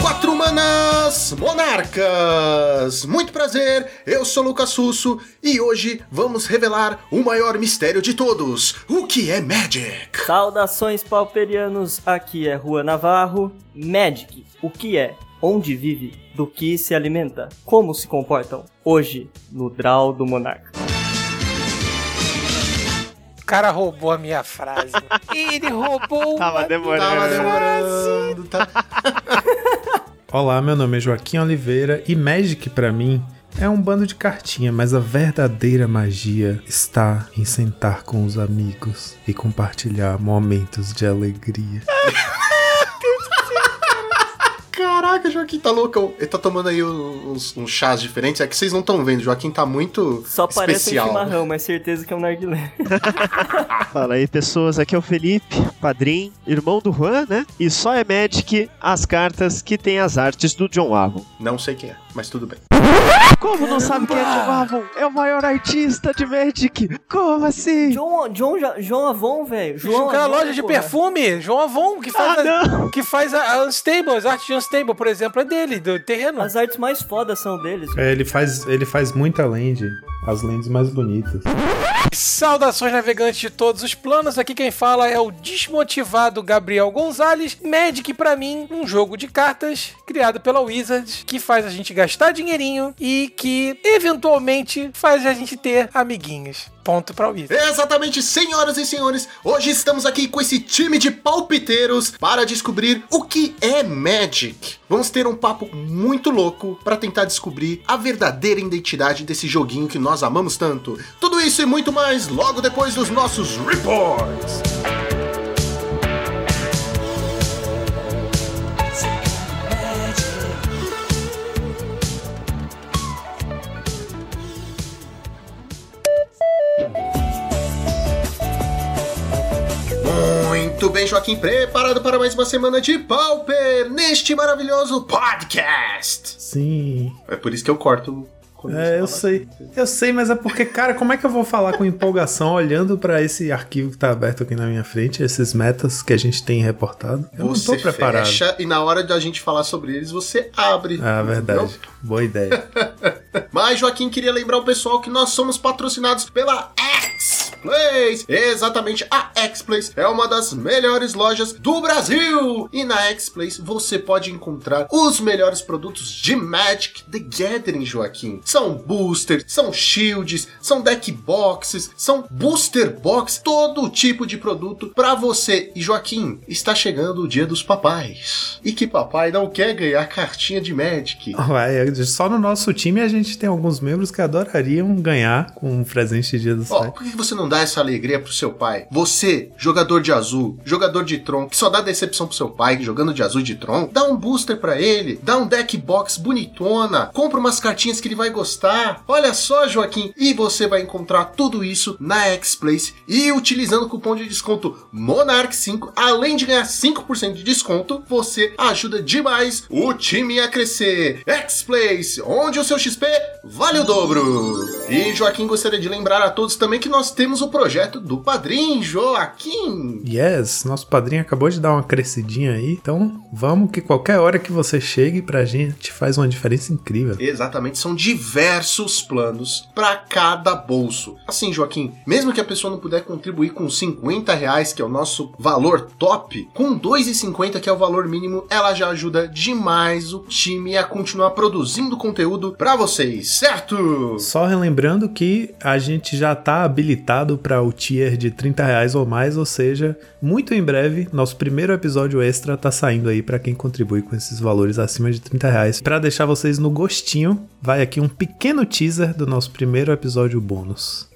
Quatro Manas Monarcas! Muito prazer, eu sou Lucas Russo e hoje vamos revelar o maior mistério de todos: o que é Magic? Saudações pauperianos, aqui é Rua Navarro. Magic, o que é? Onde vive? Do que se alimenta? Como se comportam? Hoje, no Draw do Monarca. O cara roubou a minha frase. Ele roubou Tava demorando. Tava demorando, tá? Olá, meu nome é Joaquim Oliveira e Magic pra mim é um bando de cartinha, mas a verdadeira magia está em sentar com os amigos e compartilhar momentos de alegria. Caraca, Joaquim tá loucão. Ele tá tomando aí uns, uns chás diferentes. É que vocês não estão vendo, Joaquim tá muito Só parece um especial. chimarrão, mas certeza que é um narguilé. Fala aí, pessoas. Aqui é o Felipe, padrinho, irmão do Juan, né? E só é Magic as cartas que tem as artes do John Avon. Não sei quem é, mas tudo bem. Como não sabe quem é John Avon? É o maior artista de Magic. Como assim? João, João, Ja- João Avon, velho. João Aquela Avon, loja de porra. perfume, João Avon, que faz, Ah, a, que faz a, a Unstable, as artes de Unstable, por exemplo, é dele, do terreno. As artes mais fodas são deles. É, ele faz, ele faz muita land, as lentes mais bonitas. Saudações navegantes de todos os planos, aqui quem fala é o desmotivado Gabriel Gonzalez. Magic, pra mim, um jogo de cartas criado pela Wizards, que faz a gente gastar dinheirinho e que, eventualmente, faz a gente ter amiguinhos. Ponto pra Wizards. Exatamente, senhoras e senhores, hoje estamos aqui com esse time de palpiteiros para descobrir o que é Magic. Vamos ter um papo muito louco para tentar descobrir a verdadeira identidade desse joguinho que nós amamos tanto. Tudo isso e muito mais logo depois dos nossos reports. Joaquim, preparado para mais uma semana de Pauper neste maravilhoso podcast. Sim. É por isso que eu corto. É, eu sei. Eu sei, mas é porque, cara, como é que eu vou falar com empolgação olhando pra esse arquivo que tá aberto aqui na minha frente, esses metas que a gente tem reportado? Eu Você não tô preparado. fecha e na hora da gente falar sobre eles, você abre. Ah, verdade. entendeu? Boa ideia. Mas, Joaquim, queria lembrar o pessoal que nós somos patrocinados pela X-Plays. Exatamente, a X-Plays é uma das melhores lojas do Brasil. E na X-Plays você pode encontrar os melhores produtos de Magic the Gathering, Joaquim. São boosters, são shields, são deck boxes, são booster box, todo tipo de produto para você. E Joaquim, está chegando o dia dos papais. E que papai não quer ganhar cartinha de Magic? Ué, só no nosso time a gente tem alguns membros que adorariam ganhar com um presente de dia do Ó, site. por que você não dá essa alegria pro seu pai? Você, jogador de azul, jogador de Tron, que só dá decepção pro seu pai jogando de azul de Tron, dá um booster pra ele, dá um deck box bonitona, compra umas cartinhas que ele vai gostar. Olha só, Joaquim, e você vai encontrar tudo isso na X-Place e utilizando o cupom de desconto Monarch5, além de ganhar 5% de desconto, você ajuda demais o time a crescer. X-Place, onde o seu XP vale o dobro. E Joaquim gostaria de lembrar a todos também que nós temos o projeto do Padrim Joaquim. Yes, nosso padrinho acabou de dar uma crescidinha aí, então vamos que qualquer hora que você chegue pra gente faz uma diferença incrível. Exatamente, são diversos planos para cada bolso. Assim, Joaquim, mesmo que a pessoa não puder contribuir com 50 reais, que é o nosso valor top, com 2,50 que é o valor mínimo, ela já ajuda demais o time a continuar produzindo conteúdo para vocês, certo? Só relembrando que a gente já tá habilitado para o tier de 30 reais ou mais, ou seja, muito em breve, nosso primeiro episódio extra tá saindo aí para quem contribui com esses valores acima de 30 reais. Para deixar vocês no gostinho, vai aqui um pequeno teaser do nosso primeiro episódio bônus.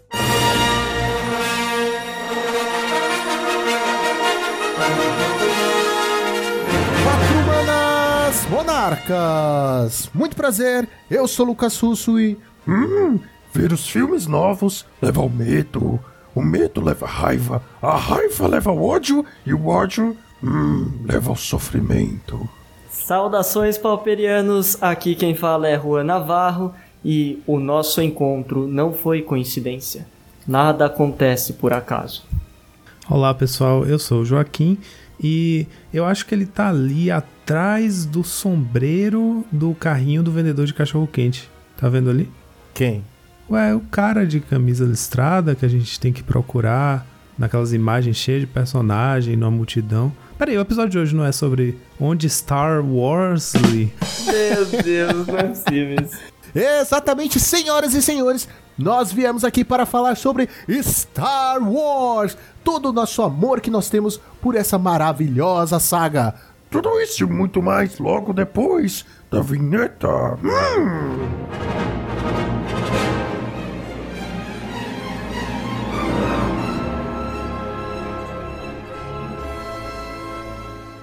Monarcas! Muito prazer, eu sou Lucas Russo e. Hum, ver os filmes novos leva ao medo, o medo leva à raiva, a raiva leva ao ódio e o ódio, hum, leva ao sofrimento. Saudações pauperianos, aqui quem fala é Juan Navarro E o nosso encontro não foi coincidência. Nada acontece por acaso. Olá pessoal, eu sou o Joaquim e eu acho que ele tá ali atrás do sombreiro do carrinho do vendedor de cachorro quente. Tá vendo ali? Quem? Ué, o cara de camisa listrada que a gente tem que procurar naquelas imagens cheias de personagem, numa multidão. Peraí, o episódio de hoje não é sobre onde Star Wars Lee. Meu Deus, não é possível isso. Exatamente, senhoras e senhores, nós viemos aqui para falar sobre Star Wars, todo o nosso amor que nós temos por essa maravilhosa saga. Tudo isso e muito mais logo depois da vinheta. Hum.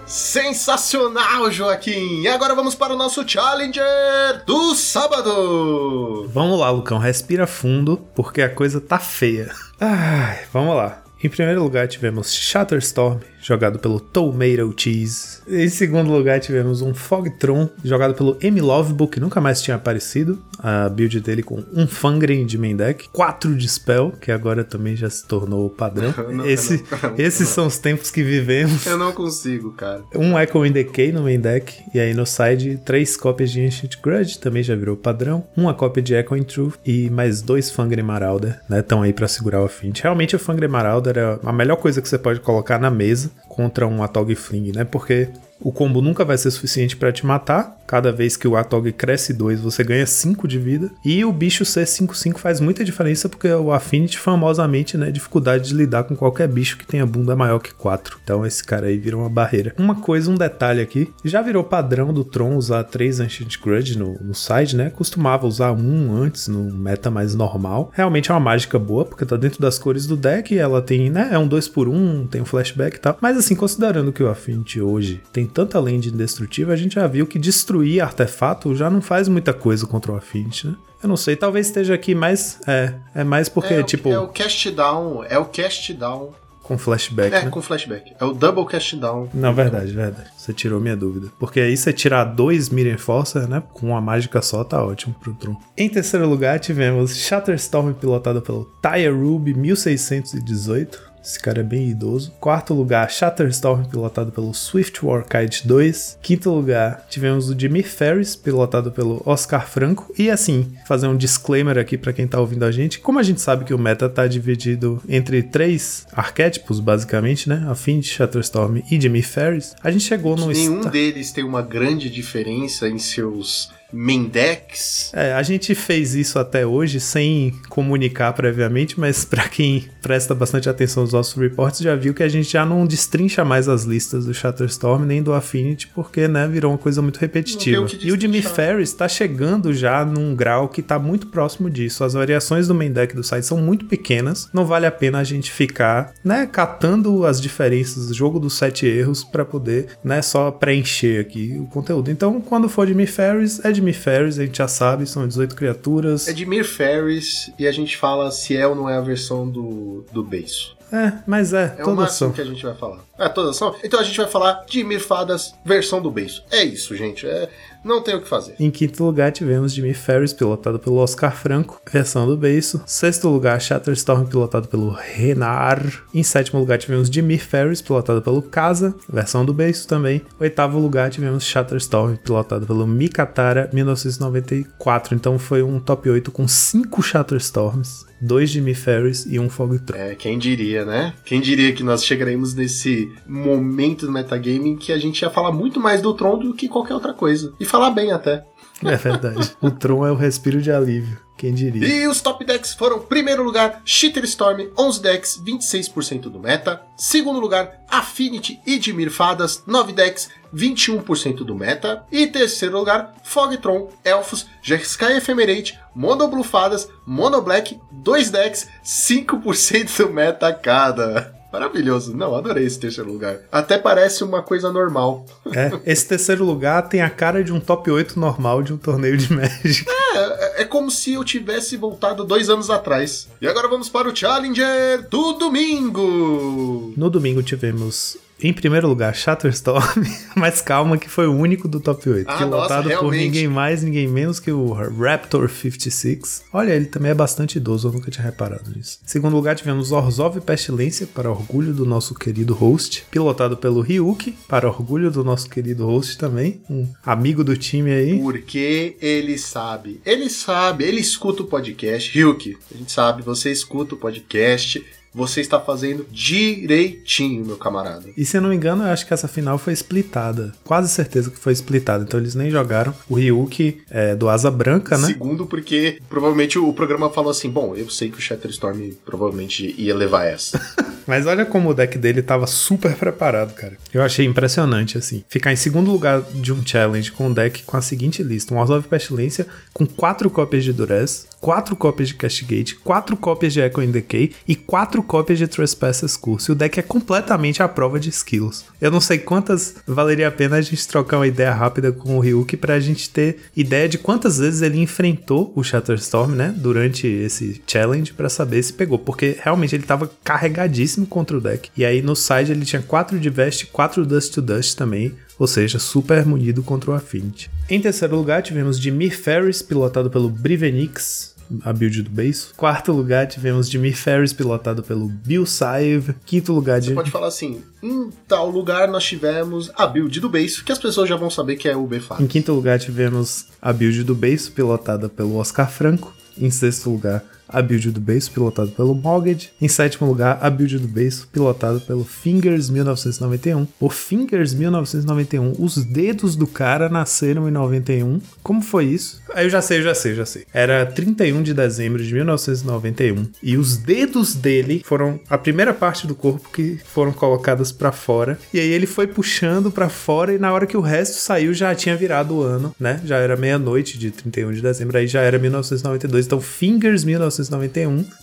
Sensacional, Joaquim! E agora vamos para o nosso Challenger do sábado! Vamos lá, Lucão, respira fundo, porque a coisa tá feia. Ai, vamos lá. Em primeiro lugar tivemos Shatterstorm, jogado pelo Tomato Cheese. Em segundo lugar tivemos um Fogtron, jogado pelo M. Lovebook, que nunca mais tinha aparecido. A build dele com um Fangren de main deck, 4 de Spell, que agora também já se tornou o padrão. Não, Esse, não, não, esses são os tempos que vivemos. Eu não consigo, cara. Um Echo in Decay no main deck, e aí no side, três cópias de Ancient Grudge, também já virou padrão. Uma cópia de Echo in Truth e mais dois Fangren Marauder, né? Estão aí pra segurar o Affinity. Realmente o Fangren Marauder é a melhor coisa que você pode colocar na mesa contra um Atog Fling, né? Porque o combo nunca vai ser suficiente pra te matar. Cada vez que o Atog cresce 2, você ganha 5 de vida. E o bicho ser 5-5 faz muita diferença porque o Affinity, famosamente, né, dificuldade de lidar com qualquer bicho que tenha bunda maior que 4. Então esse cara aí vira uma barreira. Uma coisa, um detalhe aqui, já virou padrão do Tron usar 3 Ancient Grudge no, no side, né? Costumava usar um antes no meta mais normal. Realmente é uma mágica boa, porque tá dentro das cores do deck, ela tem, né, é um 2 por 1 tem um flashback e tal. Mas assim, considerando que o Affinity hoje tem tanta land indestrutível, a gente já viu que destruir artefato já não faz muita coisa contra o Affinity, né? Eu não sei, talvez esteja aqui mais. É, é mais porque, é, tipo, É o cast down, é o cast down. com flashback, É, né? com flashback. É o double cast down. Não, verdade, verdade. Você tirou minha dúvida. Porque aí você tirar dois Mirror Enforcer, né? Com uma mágica só, tá ótimo pro Tron. Em terceiro lugar, tivemos Shatterstorm pilotado pelo Taya Ruby 1618. Esse cara é bem idoso. Quarto lugar, Shatterstorm, pilotado pelo Swift Warkite 2. Quinto lugar, tivemos o Jimmy Ferris, pilotado pelo Oscar Franco. E assim, fazer um disclaimer aqui pra quem tá ouvindo a gente. Como a gente sabe que o meta tá dividido entre três arquétipos, basicamente, né? Affinity, Shatterstorm e Jimmy Ferris, a gente chegou no... Nenhum esta- deles tem uma grande diferença em seus decks. É, a gente fez isso até hoje sem comunicar previamente, mas pra quem presta bastante atenção aos nossos reports já viu que a gente já não destrincha mais as listas do Shatterstorm nem do Affinity, porque né, virou uma coisa muito repetitiva. O E o Jimmy. Ferris tá chegando já num grau que tá muito próximo disso. As variações do main deck do site são muito pequenas, não vale a pena a gente ficar, né, catando as diferenças do jogo dos sete erros pra poder, né, só preencher aqui o conteúdo. Então, quando for Jimmy Ferris, é Jimmy Ferris, a gente já sabe, são 18 criaturas. É de Mir Ferris e a gente fala se é ou não é a versão do, do beiço. É, mas é, É o todas são. que a gente vai falar. É, todas são? Então a gente vai falar de Mir Fadas, versão do beiço. É isso, gente. É, não tem o que fazer. Em quinto lugar tivemos Jimmy Ferris, pilotado pelo Oscar Franco, versão do beiço. Sexto lugar, Shatterstorm, pilotado pelo Renar. Em sétimo lugar tivemos Jimmy Ferris, pilotado pelo Casa, versão do beiço também. Oitavo lugar tivemos Shatterstorm, pilotado pelo Mikatara, 1994. Então foi um top 8 com cinco Shatterstorms, dois Jimmy Ferris e um Fogtron. É, quem diria, né? Quem diria que nós chegaremos nesse momento do metagame em que a gente ia falar muito mais do Tron do que qualquer outra coisa. E falar bem até. É verdade. o Tron é o respiro de alívio, quem diria. E os top decks foram: primeiro lugar, Shitter Storm, 11 decks, 26% do meta. Segundo lugar, Affinity e Dimir Fadas, 9 decks, 21% do meta. E terceiro lugar, Fogtron, Elfos, Jeskai Ephemerate, Mono Blue Fadas, Mono Black, 2 decks, 5% do meta cada. Maravilhoso. Não, adorei esse terceiro lugar. Até parece uma coisa normal. É, esse terceiro lugar tem a cara de um top 8 normal de um torneio de Magic. É, é como se eu tivesse voltado dois anos atrás. E agora vamos para o Challenger do domingo. No domingo tivemos em primeiro lugar, Shatterstorm, mas calma que foi o único do top 8. Ah, pilotado nossa, por ninguém mais, ninguém menos que o Raptor 56. Olha, ele também é bastante idoso, eu nunca tinha reparado nisso. Em segundo lugar, tivemos Orzhov Pestilência, para orgulho do nosso querido host, pilotado pelo Ryuki, para orgulho do nosso querido host também, um amigo do time aí. Porque ele sabe. Ele sabe, ele escuta o podcast. Ryuki, a gente sabe, você escuta o podcast. Você está fazendo direitinho, meu camarada. E se eu não me engano, eu acho que essa final foi splitada. Quase certeza que foi splitada. Então eles nem jogaram. O Ryuki é do Asa Branca, né? Segundo, porque provavelmente o programa falou assim: bom, eu sei que o Shatterstorm provavelmente ia levar essa. Mas olha como o deck dele tava super preparado, cara. Eu achei impressionante, assim. Ficar em segundo lugar de um challenge com um deck com a seguinte lista: um Orzhov Pestilência com quatro cópias de Durez, quatro cópias de Castigate, quatro cópias de Echo in Decay e quatro cópias de Trespasser's Curse. O deck é completamente à prova de skills. Eu não sei quantas valeria a pena a gente trocar uma ideia rápida com o Ryuki pra gente ter ideia de quantas vezes ele enfrentou o Shatterstorm, né? Durante esse challenge pra saber se pegou. Porque realmente ele tava carregadíssimo contra o deck. E aí no side ele tinha 4 de Vest, 4 Dust to Dust também, ou seja, super munido contra o Affinity. Em terceiro lugar tivemos Dimir Ferris, pilotado pelo Brivenix, a build do base. Quarto lugar tivemos Dimir Ferris, pilotado pelo Bill Saive. Quinto lugar de... Você pode falar assim: em tal lugar nós tivemos a build do base, que as pessoas já vão saber que é o BFA. Em quinto lugar tivemos a build do base, pilotada pelo Oscar Franco. Em sexto lugar, a build do base, pilotado pelo Mortgage. Em sétimo lugar, a build do base, pilotado pelo Fingers 1991. O Fingers 1991, os dedos do cara nasceram em 91. Como foi isso? Aí eu já sei, eu já sei, eu já sei. Era 31 de dezembro de 1991 e os dedos dele foram a primeira parte do corpo que foram colocadas pra fora. E aí ele foi puxando pra fora e na hora que o resto saiu já tinha virado o ano, né? Já era meia-noite de 31 de dezembro, aí já era 1992. Então Fingers 1991,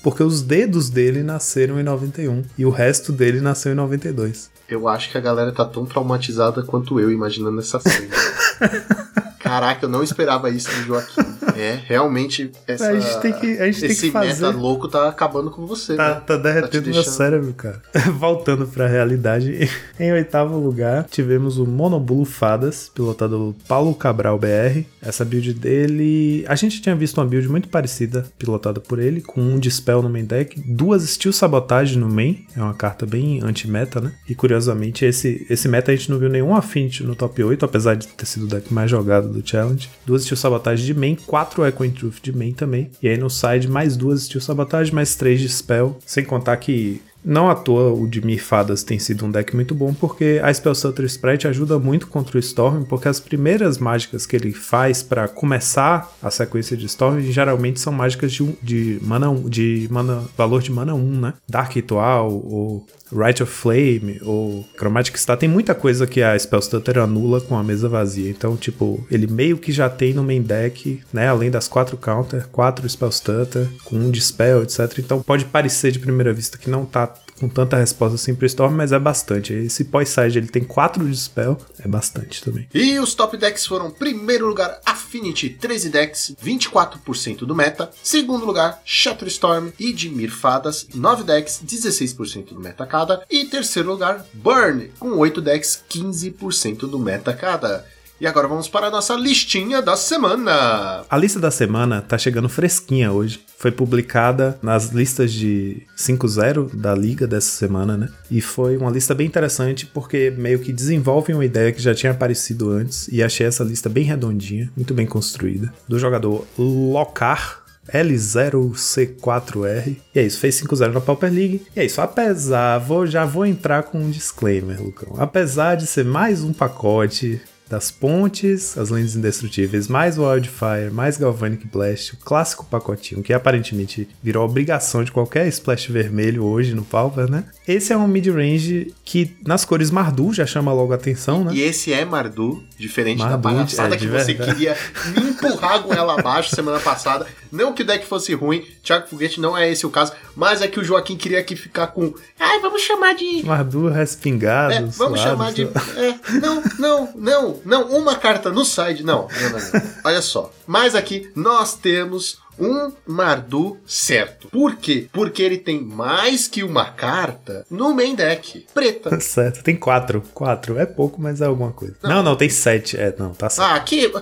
porque os dedos dele nasceram em 91 e o resto dele nasceu em 92. Eu acho que a galera tá tão traumatizada quanto eu imaginando essa cena. Caraca, eu não esperava isso do Joaquim. É, realmente, essa, A gente tem que- a gente tem esse que fazer- meta louco tá acabando com você. Tá, né? tá derretendo te meu cérebro, cara. Voltando pra realidade, em oitavo lugar tivemos o Monobulo Fadas, pilotado pelo Paulo Cabral BR. Essa build dele. A gente tinha visto uma build muito parecida, pilotada por ele, com um Dispel no main deck, duas Steel Sabotage no main, é uma carta bem anti-meta, né? E curiosamente, esse, esse meta a gente não viu nenhum Affinity no top 8, apesar de ter sido o deck mais jogado do challenge. Duas Steel Sabotage de main, quatro Echo Truth de main também. E aí no side, mais duas Steel Sabotage, mais três de Spell. Sem contar que não à toa o Dimir Fadas tem sido um deck muito bom, porque a Spell Sutter Sprite ajuda muito contra o Storm, porque as primeiras mágicas que ele faz pra começar a sequência de Storm geralmente são mágicas de, um- de mana de mana valor de mana 1, né? Dark Ritual ou Right of Flame ou Chromatic Star, tem muita coisa que a Spell Stutter anula com a mesa vazia. Então, tipo, ele meio que já tem no main deck, né? Além das quatro counter, quatro Spell Stutter, com um Dispel, etc. Então pode parecer de primeira vista que não tá com tanta resposta assim pro Storm, mas é bastante. Esse pós-side ele tem quatro Dispel, é bastante também. E os top decks foram: primeiro lugar, Affinity, 13 decks, 24% do meta. Segundo lugar, Shatterstorm e Dimir Fadas, 9 decks, 16% do meta cada. E terceiro lugar, Burn, com 8 decks, 15% do meta cada. E agora vamos para a nossa listinha da semana. A lista da semana tá chegando fresquinha hoje. Foi publicada nas listas de 5-0 da liga dessa semana, né? E foi uma lista bem interessante porque meio que desenvolve uma ideia que já tinha aparecido antes. E achei essa lista bem redondinha, muito bem construída. Do jogador Locar. L0C4R. E é isso, fez 5-0 na Pauper League. E é isso, apesar, vou, já vou entrar com um disclaimer, Lucão. Apesar de ser mais um pacote das pontes, as lentes indestrutíveis, mais Wildfire, mais Galvanic Blast, o clássico pacotinho que aparentemente virou obrigação de qualquer splash vermelho hoje no Pauper, né? Esse é um mid-range que nas cores Mardu já chama logo a atenção, né? E esse é Mardu, diferente da Mardu, palhaçada é, que você verdade. queria me empurrar com ela abaixo semana passada. Não que o deck fosse ruim, Thiago Foguete não é esse o caso, mas é que o Joaquim queria aqui ficar com. Ai, vamos chamar de. Mardu respingado. É, vamos suado, chamar de. É, não, não, não, não. Uma carta no side. Não, não, não, não. Olha só. Mas aqui nós temos um Mardu certo. Por quê? Porque ele tem mais que uma carta no main deck. Preta. Certo, tem quatro. Quatro. É pouco, mas é alguma coisa. Não, não, tem sete. É, não, tá certo. Ah, aqui.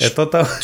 É total.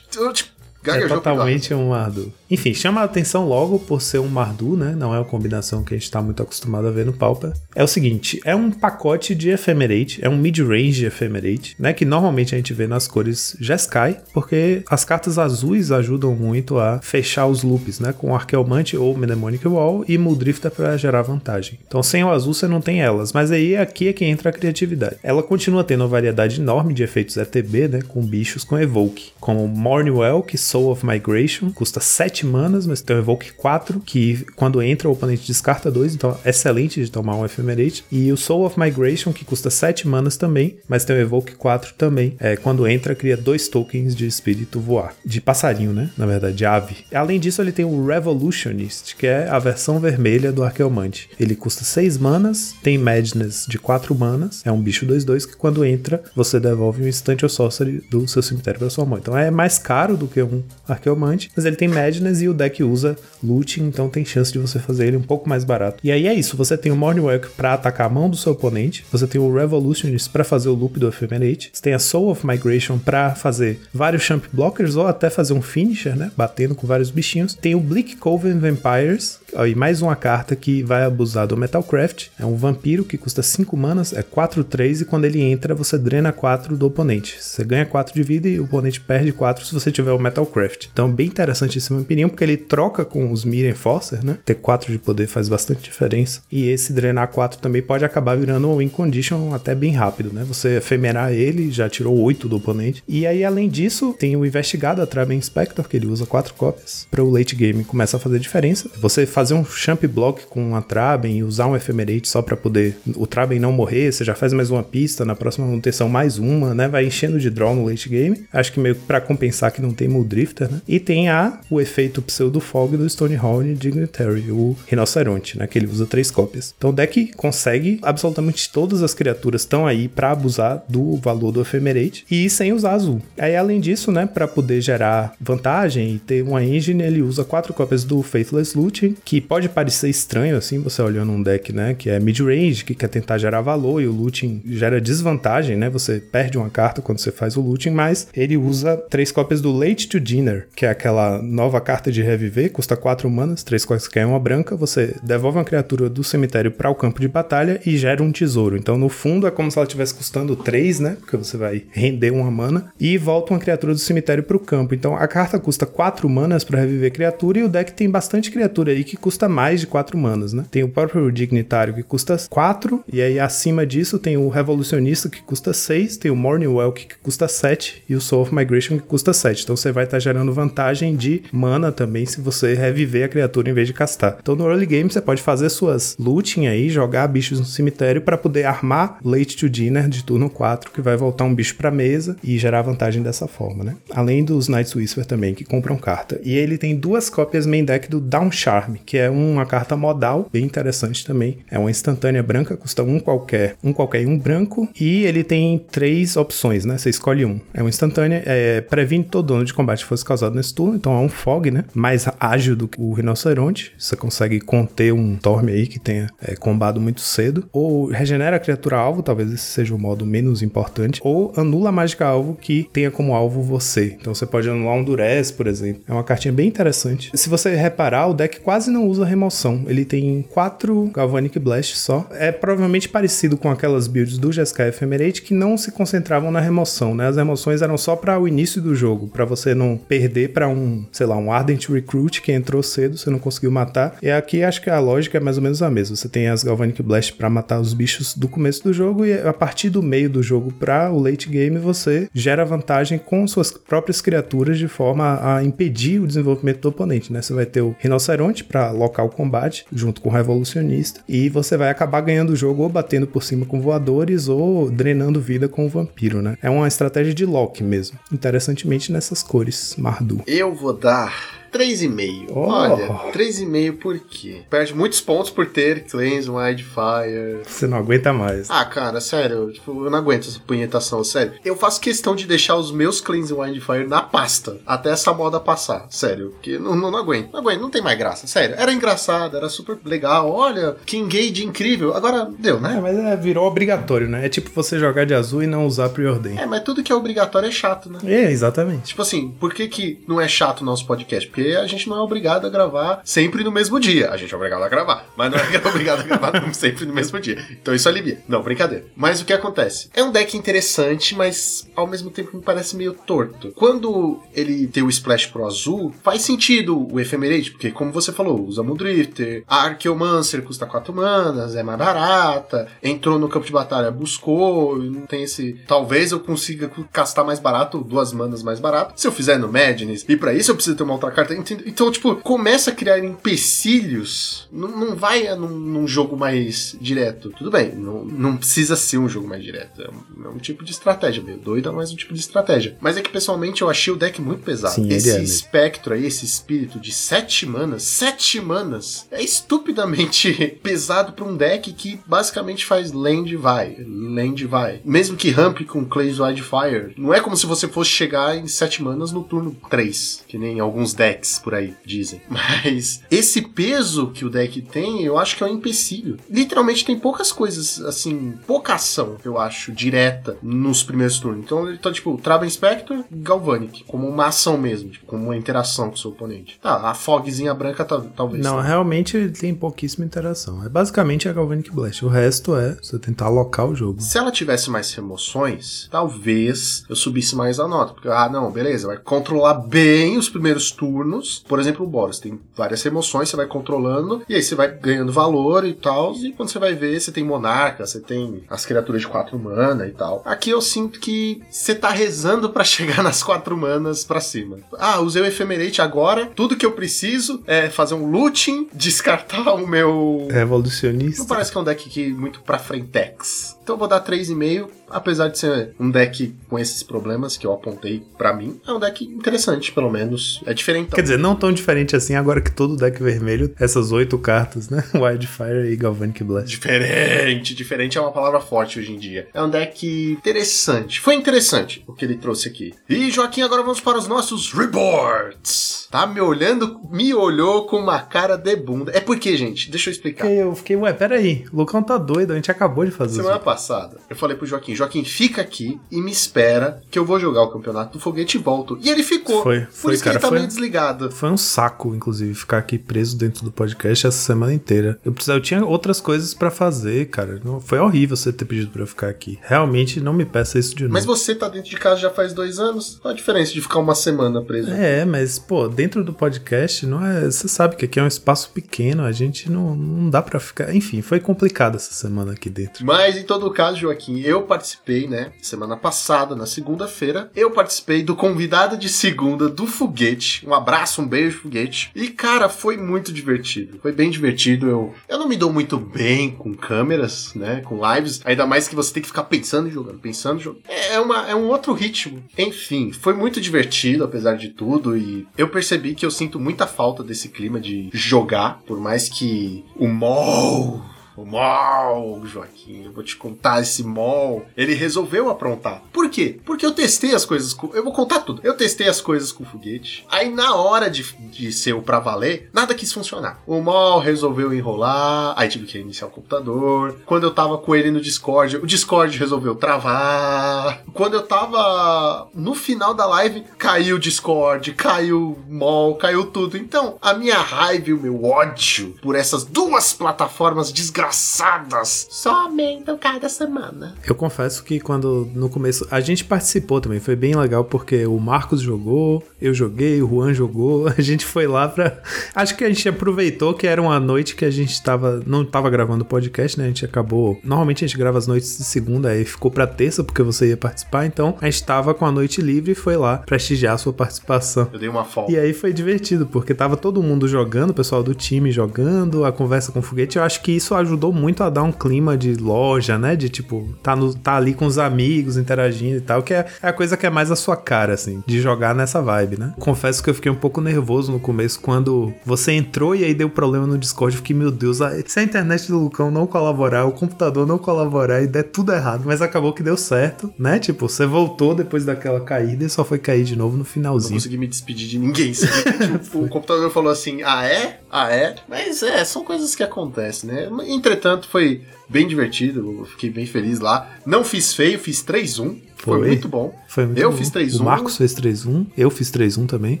É totalmente um Mardu. Enfim, chama a atenção logo por ser um Mardu, né? Não é uma combinação que a gente tá muito acostumado a ver no Pauper. É o seguinte, é um pacote de Ephemerate, é um mid-range Ephemerate, né? Que normalmente a gente vê nas cores Jeskai, porque as cartas azuis ajudam muito a fechar os loops, né? Com Arqueomante ou Mnemonic Wall e Muldrifter para gerar vantagem. Então sem o azul você não tem elas, mas aí aqui é que entra a criatividade. Ela continua tendo uma variedade enorme de efeitos ETB, né? Com bichos com Evoke, como Mornwell, que Soul of Migration, custa 7 manas, mas tem o Evoke 4, que quando entra o oponente descarta 2, então é excelente de tomar um Ephemerate. E o Soul of Migration, que custa 7 manas também, mas tem o Evoke 4 também. É, quando entra, cria dois tokens de espírito voar. De passarinho, né? Na verdade, de ave. Além disso, ele tem o Revolutionist, que é a versão vermelha do Arqueomante. Ele custa 6 manas, tem Madness de 4 manas, é um bicho 2-2 que quando entra, você devolve um Instant ou Sorcery do seu cemitério para sua mão. Então é mais caro do que um Arqueomante, mas ele tem Madness e o deck usa Looting, então tem chance de você fazer ele um pouco mais barato. E aí é isso, você tem o Morningwalk para atacar a mão do seu oponente, você tem o Revolutionist para fazer o loop do Ephemerate, você tem a Soul of Migration para fazer vários Champ Blockers ou até fazer um Finisher, né, batendo com vários bichinhos. Tem o Bleak Coven Vampires, aí mais uma carta que vai abusar do Metalcraft, é um vampiro que custa 5 manas, é 4-3 e quando ele entra você drena 4 do oponente. Você ganha 4 de vida e o oponente perde 4 se você tiver o Metalcraft. Então bem interessante esse vampirinho porque ele troca com os Mirror Enforcer, né? Ter 4 de poder faz bastante diferença. E esse drenar 4 também pode acabar virando um win condition até bem rápido, né? Você efemerar ele, já tirou 8 do oponente. E aí além disso, tem o investigado, a Traben Inspector, que ele usa 4 cópias. Para o late game começa a fazer diferença. Você fazer um champ block com a Traben e usar um Ephemerate só para poder o Traben não morrer, você já faz mais uma pista, na próxima manutenção mais uma, né? Vai enchendo de draw no late game. Acho que meio pra compensar que não tem Muldrifter, né? E tem a, o efeito Pseudo Fog do Stonehorn Dignitary, o Rinoceronte, né? Que ele usa três cópias. Então o deck consegue, absolutamente todas as criaturas estão aí para abusar do valor do Ephemerate e sem usar azul. Aí além disso, né? Para poder gerar vantagem e ter uma engine, ele usa quatro cópias do Faithless Looting, que pode parecer estranho assim, você olhando um deck, né? Que é mid-range, que quer tentar gerar valor e o Looting gera desvantagem, né? Você perde uma carta quando você faz o Looting, mas ele usa três cópias do Late to Dinner, que é aquela nova carta de reviver, custa 4 manas, 3 cópias que é uma branca, você devolve uma criatura do cemitério para o campo de batalha e gera um tesouro. Então, no fundo, é como se ela estivesse custando 3, né? Porque você vai render uma mana e volta uma criatura do cemitério para o campo. Então, a carta custa 4 manas para reviver criatura e o deck tem bastante criatura aí que custa mais de 4 manas, né? Tem o próprio Dignitário que custa 4, e aí acima disso tem o Revolucionista que custa 6, tem o Morningwell que custa 7 e o Soul of Migration que custa 7. Então você vai estar gerando vantagem de mana também se você reviver a criatura em vez de castar. Então no early game você pode fazer suas looting aí, jogar bichos no cemitério para poder armar Late to Dinner de turno 4, que vai voltar um bicho para mesa e gerar vantagem dessa forma, né? Além dos Knights Whisper também que compram carta. E ele tem duas cópias main deck do Down Charm, que é uma carta modal bem interessante também. É uma instantânea branca, custa um qualquer, um qualquer e um branco, e ele tem três opções, né? Você escolhe um. É uma instantânea, é, previne todo dano de combate que fosse causado nesse turno, então é um fog, né? Mais ágil do que o rinoceronte. Você consegue conter um Torm aí que tenha é, combado muito cedo. Ou regenera a criatura alvo, talvez esse seja o modo menos importante. Ou anula a mágica alvo que tenha como alvo você. Então você pode anular um Durez, por exemplo. É uma cartinha bem interessante. Se você reparar, o deck quase não usa remoção. Ele tem quatro Galvanic Blast só. É provavelmente parecido com aquelas builds do Jeskai Ephemerate que não se concentravam na remoção, né? As remoções eram só para o início do jogo, para você não perder para um, sei lá, um Ardent Recruit, que entrou cedo, você não conseguiu matar. E aqui acho que a lógica é mais ou menos a mesma. Você tem as Galvanic Blast para matar os bichos do começo do jogo e a partir do meio do jogo para o late game você gera vantagem com suas próprias criaturas de forma a impedir o desenvolvimento do oponente, né? Você vai ter o Rinoceronte para local combate junto com o Revolucionista e você vai acabar ganhando o jogo ou batendo por cima com voadores ou drenando vida com o vampiro, né? É uma estratégia de lock mesmo. Interessantemente nessas cores Mardu. Eu vou dar 3,5. Oh. Olha, 3,5 por quê? Perde muitos pontos por ter Cleanse, Wildfire. Você não aguenta mais. Ah, cara, sério, tipo, eu não aguento essa punhetação, sério. Eu faço questão de deixar os meus Cleanse Wildfire na pasta até essa moda passar, sério. Porque não, não, não aguento, não aguento, não tem mais graça, sério. Era engraçado, era super legal, olha, que engage incrível. Agora, deu, né? É, mas é, virou obrigatório, né? É tipo você jogar de azul e não usar preordem. É, mas tudo que é obrigatório é chato, né? É, exatamente. Tipo assim, por que, que não é chato o nosso podcast? Porque a gente não é obrigado a gravar sempre no mesmo dia. A gente é obrigado a gravar, mas não é obrigado a gravar sempre no mesmo dia. Então isso alivia. Não, brincadeira. Mas o que acontece? É um deck interessante, mas ao mesmo tempo me parece meio torto. Quando ele tem o Splash pro azul, faz sentido o Ephemerate, porque como você falou, usa Moondrifter, a Archeomancer custa 4 manas, é mais barata, entrou no campo de batalha, buscou, não tem esse... Talvez eu consiga castar mais barato, duas manas mais barato, se eu fizer no Madness, e para isso eu preciso ter uma outra carta, então, tipo, começa a criar empecilhos. Não, não vai num, num, jogo mais direto. Tudo bem, não, não precisa ser um jogo mais direto. É um, é um, tipo de estratégia, meio doida, mas um tipo de estratégia. Mas é que pessoalmente eu achei o deck muito pesado. Sim, esse é espectro aí, esse espírito de sete manas, sete manas, é estupidamente pesado pra um deck que basicamente faz land vai, land vai. Mesmo que ramp com Clay's Wildfire, não é como se você fosse chegar em sete manas no turno 3, que nem alguns decks por aí dizem. Mas esse peso que o deck tem, eu acho que é um empecilho. Literalmente tem poucas coisas, assim, pouca ação, eu acho, direta nos primeiros turnos. Então ele tá tipo Traben Spectre, Galvanic, como uma ação mesmo, tipo, como uma interação com o seu oponente. Tá, a fogzinha branca tá, talvez. Não, tá. realmente ele tem pouquíssima interação. É basicamente a Galvanic Blast. O resto é você tentar alocar o jogo. Se ela tivesse mais remoções, talvez eu subisse mais a nota. Porque, ah, não, beleza, vai controlar bem os primeiros turnos. Por exemplo, o Boros tem várias remoções, você vai controlando, e aí você vai ganhando valor e tal. E quando você vai ver, você tem Monarca, você tem as criaturas de 4 mana e tal. Aqui eu sinto que você tá rezando para chegar nas 4 manas pra cima. Ah, usei o Ephemerate agora, tudo que eu preciso é fazer um looting, descartar o meu. Revolucionista. Não parece que é um deck que muito pra frentex. Então eu vou dar 3,5, apesar de ser um deck com esses problemas que eu apontei pra mim. É um deck interessante, pelo menos. É diferente. Quer dizer, não tão diferente assim, agora que todo deck vermelho, essas oito cartas, né? Wildfire e Galvanic Blast. Diferente, diferente é uma palavra forte hoje em dia. É um deck interessante. Foi interessante o que ele trouxe aqui. E Joaquim, agora vamos para os nossos reports. Tá me olhando, me olhou com uma cara de bunda. É porque, gente, deixa eu explicar. Eu fiquei, ué, peraí, o Lucão tá doido, a gente acabou de fazer Semana isso. Passada, eu falei pro Joaquim, Joaquim, fica aqui e me espera que eu vou jogar o campeonato do foguete e volto. E ele ficou. Foi, Por foi, isso cara, que ele tá foi- meio desligado. Foi um saco, inclusive, ficar aqui preso dentro do podcast essa semana inteira. Eu precisava, eu tinha outras coisas pra fazer, cara. Não, foi horrível você ter pedido pra eu ficar aqui. Realmente não me peça isso de novo. Mas você tá dentro de casa já faz dois anos. Qual a diferença de ficar uma semana preso? É, mas, pô, dentro do podcast, não é. Você sabe que aqui é um espaço pequeno, a gente não, não dá pra ficar. Enfim, foi complicado essa semana aqui dentro. Mas em todo caso, Joaquim, eu participei, né? Semana passada, na segunda-feira, eu participei do convidado de segunda do Foguete. Um abraço, um beijo, Foguete. E, cara, foi muito divertido. Foi bem divertido. Eu, eu não me dou muito bem com câmeras, né? Com lives. Ainda mais que você tem que ficar pensando e jogando, pensando e jogando. É, uma, é um outro ritmo. Enfim, foi muito divertido, apesar de tudo. E eu percebi que eu sinto muita falta desse clima de jogar. Por mais que o mol o Mol, Joaquim, eu vou te contar esse Mol. Ele resolveu aprontar. Por quê? Porque eu testei as coisas com. Eu vou contar tudo. Eu testei as coisas com foguete. Aí, na hora de, de ser o pra valer, nada quis funcionar. O Mol resolveu enrolar. Aí tive que reiniciar o computador. Quando eu tava com ele no Discord, o Discord resolveu travar. Quando eu tava no final da live, caiu o Discord, caiu o Mol, caiu tudo. Então, a minha raiva e o meu ódio por essas duas plataformas desgraçadas desgraçadas só aumentam cada semana. Eu confesso que quando no começo a gente participou também, foi bem legal porque o Marcos jogou, eu joguei, o Juan jogou, a gente foi lá pra. Acho que a gente aproveitou que era uma noite que a gente tava. Não tava gravando o podcast, né? A gente acabou. Normalmente a gente grava as noites de segunda, aí ficou pra terça porque você ia participar, então a gente tava com a noite livre e foi lá prestigiar a sua participação. Eu dei uma folga. E aí foi divertido, porque tava todo mundo jogando, o pessoal do time jogando, a conversa com o foguete. Eu acho que isso ajudou muito a dar um clima de loja, né? De tipo, tá, no, tá ali com os amigos, interagindo e tal, que é, é a coisa que é mais a sua cara, assim, de jogar nessa vibe, né? Confesso que eu fiquei um pouco nervoso no começo quando você entrou e aí deu problema no Discord. Eu fiquei, meu Deus, se a internet do Lucão não colaborar, o computador não colaborar e der tudo errado, mas acabou que deu certo, né? Tipo, você voltou depois daquela caída e só foi cair de novo no Não finalzinho. consegui me despedir de ninguém. Tipo, o computador falou assim: ah, é? Ah, é? Mas é, são coisas que acontecem, né? Entretanto, foi bem divertido. Fiquei bem feliz lá. Não fiz feio, fiz 3-1. Foi, Foi? muito bom. Foi muito Eu bom. fiz 3-1. O Marcos fez 3-1, eu fiz 3-1 também.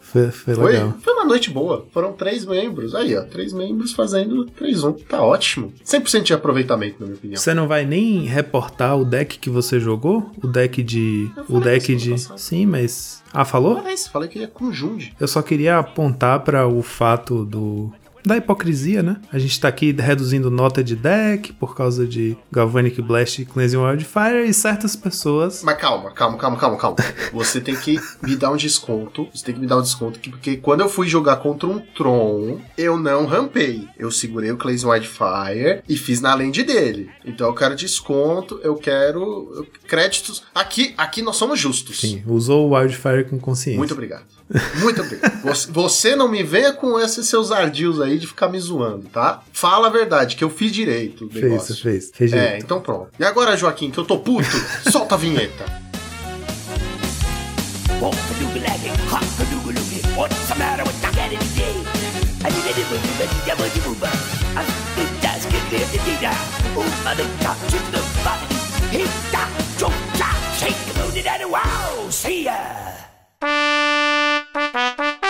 Foi, foi Foi, legal. foi uma noite boa. Foram três membros. Aí, ó. Três membros fazendo 3-1. Tá ótimo. 100% de aproveitamento, na minha opinião. Você não vai nem reportar o deck que você jogou? O deck de. O deck de. passado. Sim, mas. Ah, falou? Falei isso, falei que ia com Junde. Eu só queria apontar para o fato do. Da hipocrisia, né? A gente tá aqui reduzindo nota de deck por causa de Galvanic Blast e Cleansing Wildfire e certas pessoas. Mas calma, calma, calma, calma, calma. Você tem que me dar um desconto. Você tem que me dar um desconto aqui, porque quando eu fui jogar contra um Tron, eu não rampei. Eu segurei o Clays Wildfire e fiz na land dele. Então eu quero desconto, eu quero créditos. Aqui, aqui nós somos justos. Sim, usou o Wildfire com consciência. Muito obrigado. Muito obrigado. Você- não me venha com esses seus ardios aí de ficar me zoando, tá? Fala a verdade, que eu fiz direito o Fez, negócio. fez. Fez É, direito. então pronto. E agora, Joaquim, que eu tô puto, solta a vinheta. What's the matter with the cat in the day? I need a little bit of double double buzz. I think that's good there to do that. Mother, top to the body. Hit that, jump, that, shake, and wow, see ya. Muito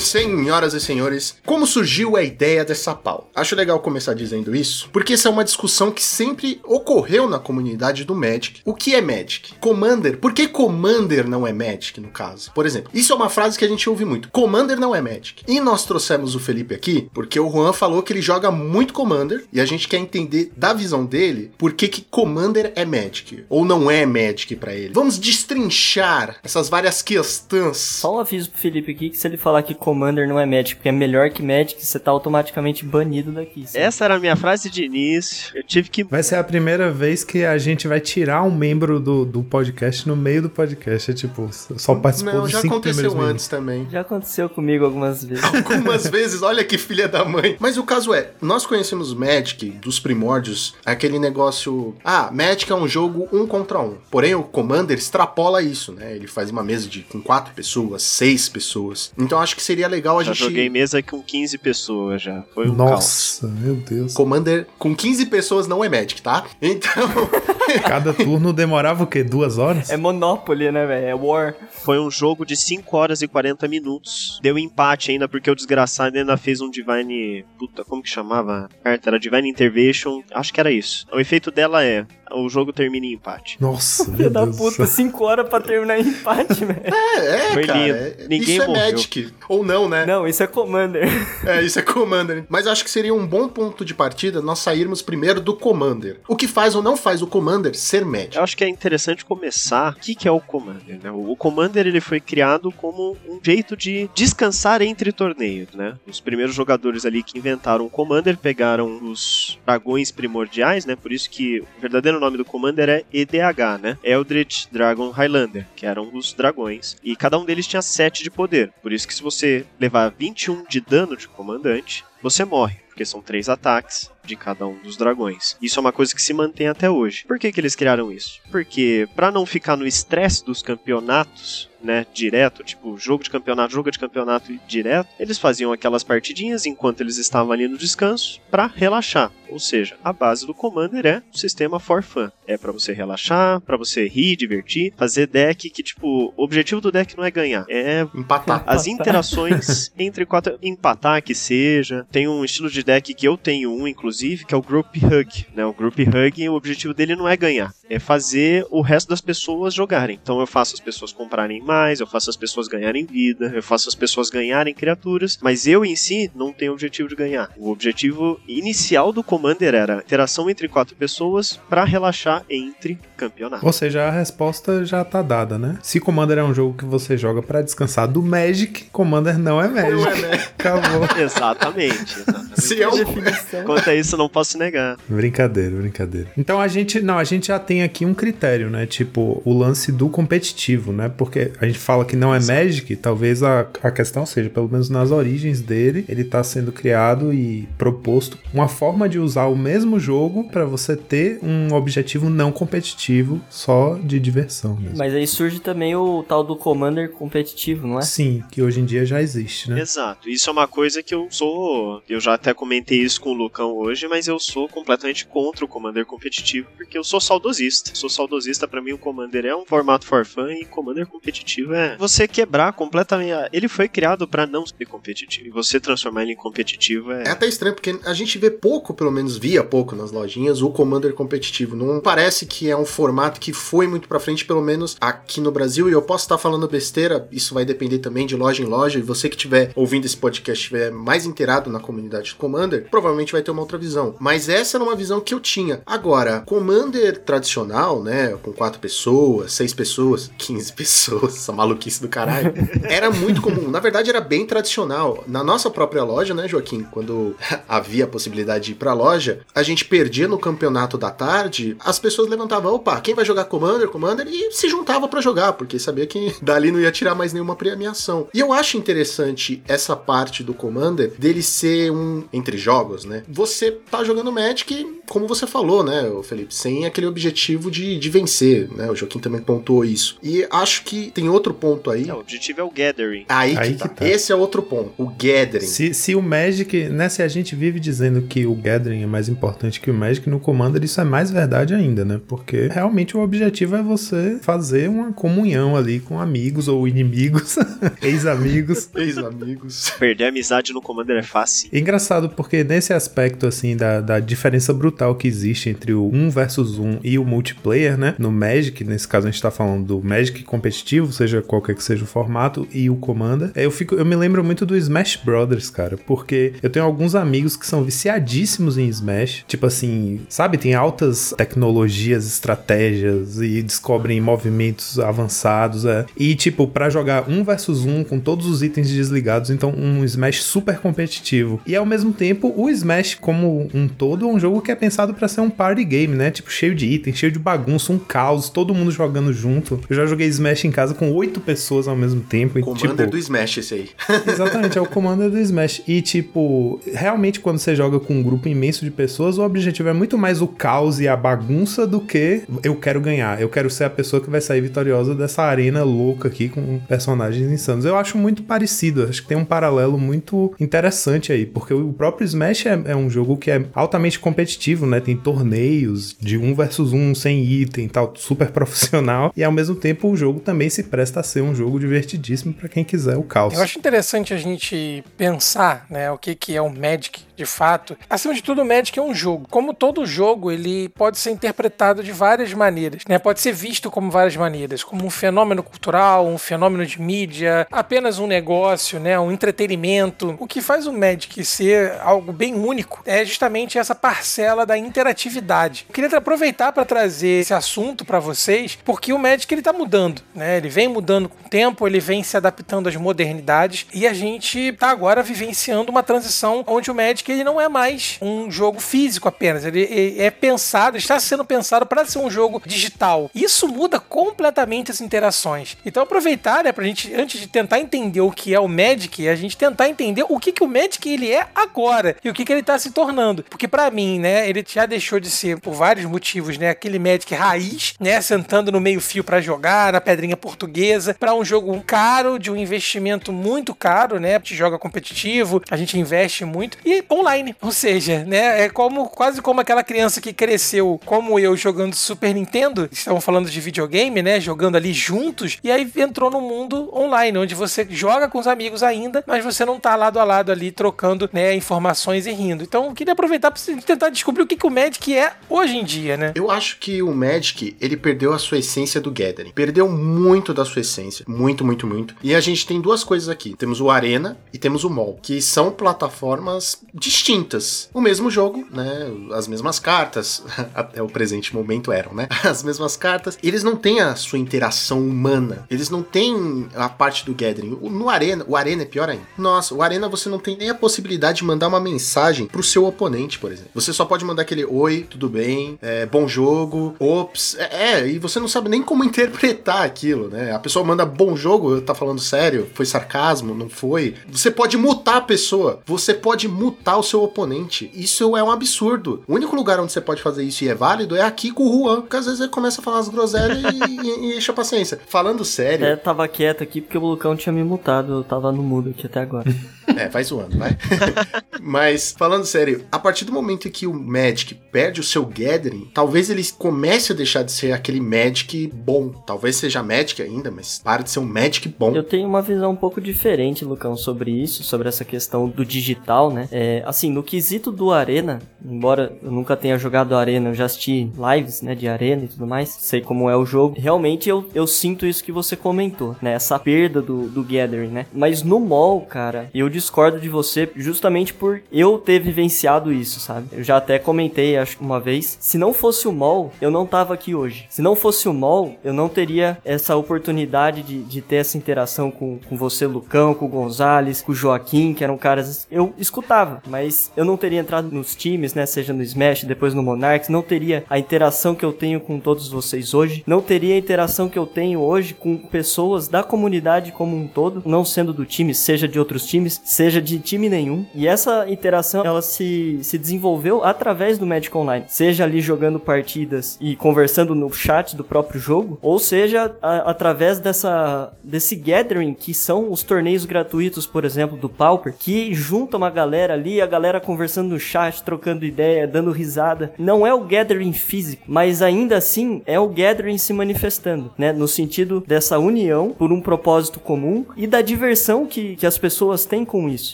senhoras e senhores. Como surgiu a ideia dessa pauta? Acho legal começar dizendo isso, porque essa é uma discussão que sempre ocorreu na comunidade do Magic. O que é Magic? Commander. Por que Commander não é Magic, no caso? Por exemplo, isso é uma frase que a gente ouve muito. Commander não é Magic. E nós trouxemos o Felipe aqui, porque o Juan falou que ele joga muito Commander, e a gente quer entender da visão dele por que, que Commander é Magic, ou não é Magic pra ele. Vamos destrinchar essas várias questões. Só um aviso pro Felipe aqui que se ele falar que Commander não é Magic, porque é melhor que Magic, você tá automaticamente banido daqui. sabe? Essa era a minha frase de início. Eu tive que. Vai ser a primeira vez que a gente vai tirar um membro do, do podcast no meio do podcast. É tipo, só participou Não, dos já cinco aconteceu primeiros antes também. Já aconteceu comigo algumas vezes. Algumas vezes, olha que filha da mãe. Mas o caso é, nós conhecemos Magic dos primórdios, aquele negócio. Ah, Magic é um jogo um contra um. Porém, o Commander extrapola isso, né? Ele faz uma mesa de com quatro pessoas, seis pessoas. Então acho que seria legal a Já gente. joguei mesa com 15 pessoas já. Foi um caos. Nossa, meu Deus. Commander com 15 pessoas não é Magic, tá? Então. Cada turno demorava o quê? Duas horas? É Monopoly, né, velho? É War. Foi um jogo de 5 horas e 40 minutos. Deu empate ainda, porque o desgraçado ainda fez um Divine. Puta, como que chamava? A carta era Divine Intervention. Acho que era isso. O efeito dela é: o jogo termina em empate. Nossa, meu Filho da Deus. puta, céu. 5 horas pra terminar em empate, velho. É, é, Foi cara. lindo. é- Ninguém isso é morreu. Magic. Ou não, né? Não, isso é Commander. É, isso é Commander. Mas acho que seria um bom ponto de partida nós sairmos primeiro do Commander. O que faz ou não faz o Commander ser Magic? Eu acho que é interessante começar. O que, que é o Commander? Né? O Commander ele foi criado como um jeito de descansar entre torneios, né? Os primeiros jogadores ali que inventaram o Commander pegaram os dragões primordiais, né? Por isso que o verdadeiro nome do Commander é EDH, né? Eldritch Dragon Highlander, que eram os dragões. E cada um deles tinha 7 de poder. Por isso que se você levar 21 de dano de comandante, você morre. Porque porque são três ataques de cada um dos dragões. Isso é uma coisa que se mantém até hoje. Por que, que eles criaram isso? Porque para não ficar no estresse dos campeonatos, né, direto, tipo jogo de campeonato, jogo de campeonato direto, eles faziam aquelas partidinhas enquanto eles estavam ali no descanso para relaxar. Ou seja, a base do Commander é o sistema for fun. É para você relaxar, para você rir, divertir, fazer deck que tipo, o objetivo do deck não é ganhar, é Empatar. as interações entre quatro. Empatar que seja. Tem um estilo de deck que eu tenho um, inclusive, que é o Group Hug. Né? O Group Hug, o objetivo dele não é ganhar, é fazer o resto das pessoas jogarem. Então eu faço as pessoas comprarem mais, eu faço as pessoas ganharem vida, eu faço as pessoas ganharem criaturas, mas eu em si não tenho objetivo de ganhar. O objetivo inicial do Commander era interação entre quatro pessoas para relaxar entre campeonatos. Ou seja, a resposta já tá dada, né? Se Commander é um jogo que você joga pra descansar do Magic, Commander não é Magic. Não é, né? Acabou. Exatamente, exatamente. Se é um Definição. Quanto a isso, não posso negar. Brincadeira, brincadeira. Então a gente, não, a gente já tem aqui um critério, né? Tipo, o lance do competitivo, né? Porque a gente fala que não é Magic, talvez a, a questão seja, pelo menos nas origens dele, ele tá sendo criado e proposto uma forma de usar o mesmo jogo pra você ter um objetivo não competitivo, só de diversão mesmo. Mas aí surge também o tal do Commander competitivo, não é? Sim, que hoje em dia já existe, né? Exato. Isso é uma coisa que eu sou. Eu já até comentei isso com o Lucão hoje, mas eu sou completamente contra o Commander competitivo, porque eu sou saudosista. Sou saudosista, pra mim o Commander é um formato for fun e Commander competitivo é você quebrar completamente. Ele foi criado pra não ser competitivo. E você transformar ele em competitivo é. É até estranho, porque a gente vê pouco, pelo menos via pouco nas lojinhas, o Commander competitivo. Não parece que é um formato que foi muito pra frente, pelo menos aqui no Brasil. E eu posso estar falando besteira, isso vai depender também de loja em loja. E você que estiver ouvindo esse podcast, estiver mais inteirado na comunidade do Commander, provavelmente vai ter uma outra visão. Mas essa era uma visão que eu tinha. Agora, Commander tradicional, né, com quatro pessoas, seis pessoas, 15 pessoas, essa maluquice do caralho, era muito comum. Na verdade, era bem tradicional. Na nossa própria loja, né, Joaquim, quando havia a possibilidade de ir pra loja, a gente perdia no campeonato da tarde, as pessoas levantavam, opa, quem vai jogar Commander, Commander, e se juntava pra jogar, porque sabia que dali não ia tirar mais nenhuma premiação. E eu acho interessante essa parte do Commander dele ser um entre jogos, né? Você tá jogando Magic, como você falou, né, Felipe, sem aquele objetivo de, de vencer, né? O Joaquim também pontuou isso. E acho que tem outro ponto aí. Não, o objetivo é o Gathering. Aí, Aí que, tá. que tá. Esse é outro ponto. O Gathering. Se, se o Magic, né? Se a gente vive dizendo que o Gathering é mais importante que o Magic no Commander, isso é mais verdade ainda, né? Porque realmente o objetivo é você fazer uma comunhão ali com amigos ou inimigos, ex-amigos. Ex-amigos. Perder a amizade no Commander é fácil. Engraçado porque nesse aspecto assim da, da diferença brutal que existe entre o 1 versus 1 e o multiplayer, né? No Magic, nesse caso a gente tá falando do Magic competitivo, seja qualquer que seja o formato, e o Commander. Eu fico, eu me lembro muito do Smash Brothers, cara, porque eu tenho alguns amigos que são viciadíssimos em Smash, tipo assim, sabe, tem altas tecnologias, estratégias e descobrem movimentos avançados, é. E tipo, pra jogar um versus um com todos os itens desligados, então um Smash super competitivo. E ao mesmo tempo, o Smash como um todo é um jogo que é pensado pra ser um party game, né? Tipo, cheio de itens, cheio de bagunça, um caos, todo mundo jogando junto. Eu já joguei Smash em casa com oito pessoas ao mesmo tempo. e, Commander tipo, do Smash esse aí. Exatamente, é o Commander do Smash. E, tipo, realmente quando você joga com um grupo imenso de pessoas, o objetivo é muito mais o caos e a bagunça do que eu quero ganhar. Eu quero ser a pessoa que vai sair vitoriosa dessa arena louca aqui com personagens insanos. Eu acho muito parecido, acho que tem um paralelo muito interessante aí, porque o próprio Smash é, é um jogo que é altamente competitivo, né? Tem torneios de um versus um sem item e tal, super profissional. E ao mesmo tempo o jogo também se presta a ser um jogo divertidíssimo pra quem quiser o caos. Eu acho interessante a gente pensar, né, o que, que é o Magic de fato. Acima de tudo, o Magic é um jogo. Como todo jogo, ele pode ser interpretado de várias maneiras, né? Pode ser visto como várias maneiras, como um fenômeno cultural, um fenômeno de mídia, apenas um negócio, né, um entretenimento. O que faz o Magic ser algo bem único é justamente essa parcela da interatividade. Eu queria aproveitar para trazer esse assunto para vocês, porque o Magic ele tá mudando, né? Ele vem mudando com o tempo, ele vem se adaptando às modernidades e a gente tá agora vivenciando uma transição onde o Magic Magic ele não é mais um jogo físico apenas, ele é pensado, está sendo pensado para ser um jogo digital. Isso muda completamente as interações. Então aproveitar, né, pra gente antes de tentar entender o que é o Magic, a gente tentar entender o que que o Magic ele é agora e o que que ele tá se tornando. Porque para mim, né, ele já deixou de ser por vários motivos, né, aquele Magic raiz, né, sentando no meio-fio para jogar, na pedrinha portuguesa, para um jogo caro, de um investimento muito caro, né? A gente joga competitivo, a gente investe muito e online, ou seja, né, é como quase como aquela criança que cresceu como eu jogando Super Nintendo, estavam falando de videogame, né, jogando ali juntos, e aí entrou no mundo online, onde você joga com os amigos ainda, mas você não tá lado a lado ali trocando, né, informações e rindo. Então, eu queria aproveitar para tentar descobrir o que, que o Magic é hoje em dia, né? Eu acho que o Magic, ele perdeu a sua essência do Gathering. Perdeu muito da sua essência. Muito, muito, muito. E a gente tem duas coisas aqui. Temos o Arena e temos o Mall, que são plataformas distintas. O mesmo jogo, né? As mesmas cartas. Até o presente momento eram, né? As mesmas cartas. Eles não têm a sua interação humana. Eles não têm a parte do Gathering. No Arena, o Arena é pior ainda. Nossa, o Arena você não tem nem a possibilidade de mandar uma mensagem pro seu oponente, por exemplo. Você só pode mandar aquele oi, tudo bem, é, bom jogo, ops. É, é, e você não sabe nem como interpretar aquilo, né? A pessoa manda bom jogo, tá falando sério, foi sarcasmo, não foi. Você pode mutar a pessoa, você pode mutar o seu oponente. Isso é um absurdo. O único lugar onde você pode fazer isso e é válido é aqui com o Juan, porque às vezes ele começa a falar as groselhas e, e, e enche a paciência. Falando sério, É, tava quieto aqui porque o Lucão tinha me mutado, eu tava no mudo aqui até agora. É, vai zoando, vai. Mas, falando sério, a partir do momento em que o Magic perde o seu Gathering, talvez ele comece a deixar de ser aquele Magic bom. Talvez seja Magic ainda, mas para de ser um Magic bom. Eu tenho uma visão um pouco diferente, Lucão, sobre isso, sobre essa questão do digital, né? É, assim, no quesito do Arena, embora eu nunca tenha jogado Arena, eu já assisti lives, né, de Arena e tudo mais, sei como é o jogo. Realmente eu, eu sinto isso que você comentou, né? Essa perda do, do Gathering, né? Mas no mall, cara, eu discordo de você justamente por eu ter vivenciado isso, sabe? Eu já até comentei, acho que uma vez, se não fosse o mall, eu não tava aqui hoje. Se não fosse o mall, eu não teria essa oportunidade de, de ter essa interação com, com você, Lucão, com o Gonzalez, com o Joaquim, que eram caras. Eu escutava, mas eu não teria entrado nos times, né? Seja no Smash, depois no Monarchs, não teria a interação que eu tenho com todos vocês hoje, não teria a interação que eu tenho hoje com pessoas da comunidade como um todo, não sendo do time, seja de outros times, seja de time nenhum. E essa interação, ela se, se desenvolveu através do Magic Online, seja ali jogando partidas e conversando no chat do próprio jogo, ou seja a- através dessa desse gathering que são os torneios gratuitos, por exemplo, do Pauper, que junta uma galera ali, a galera conversando no chat, trocando ideia, dando risada. Não é o gathering físico, mas ainda assim é o gathering se manifestando, né? No sentido dessa união por um propósito comum e da diversão que, que as pessoas têm com isso.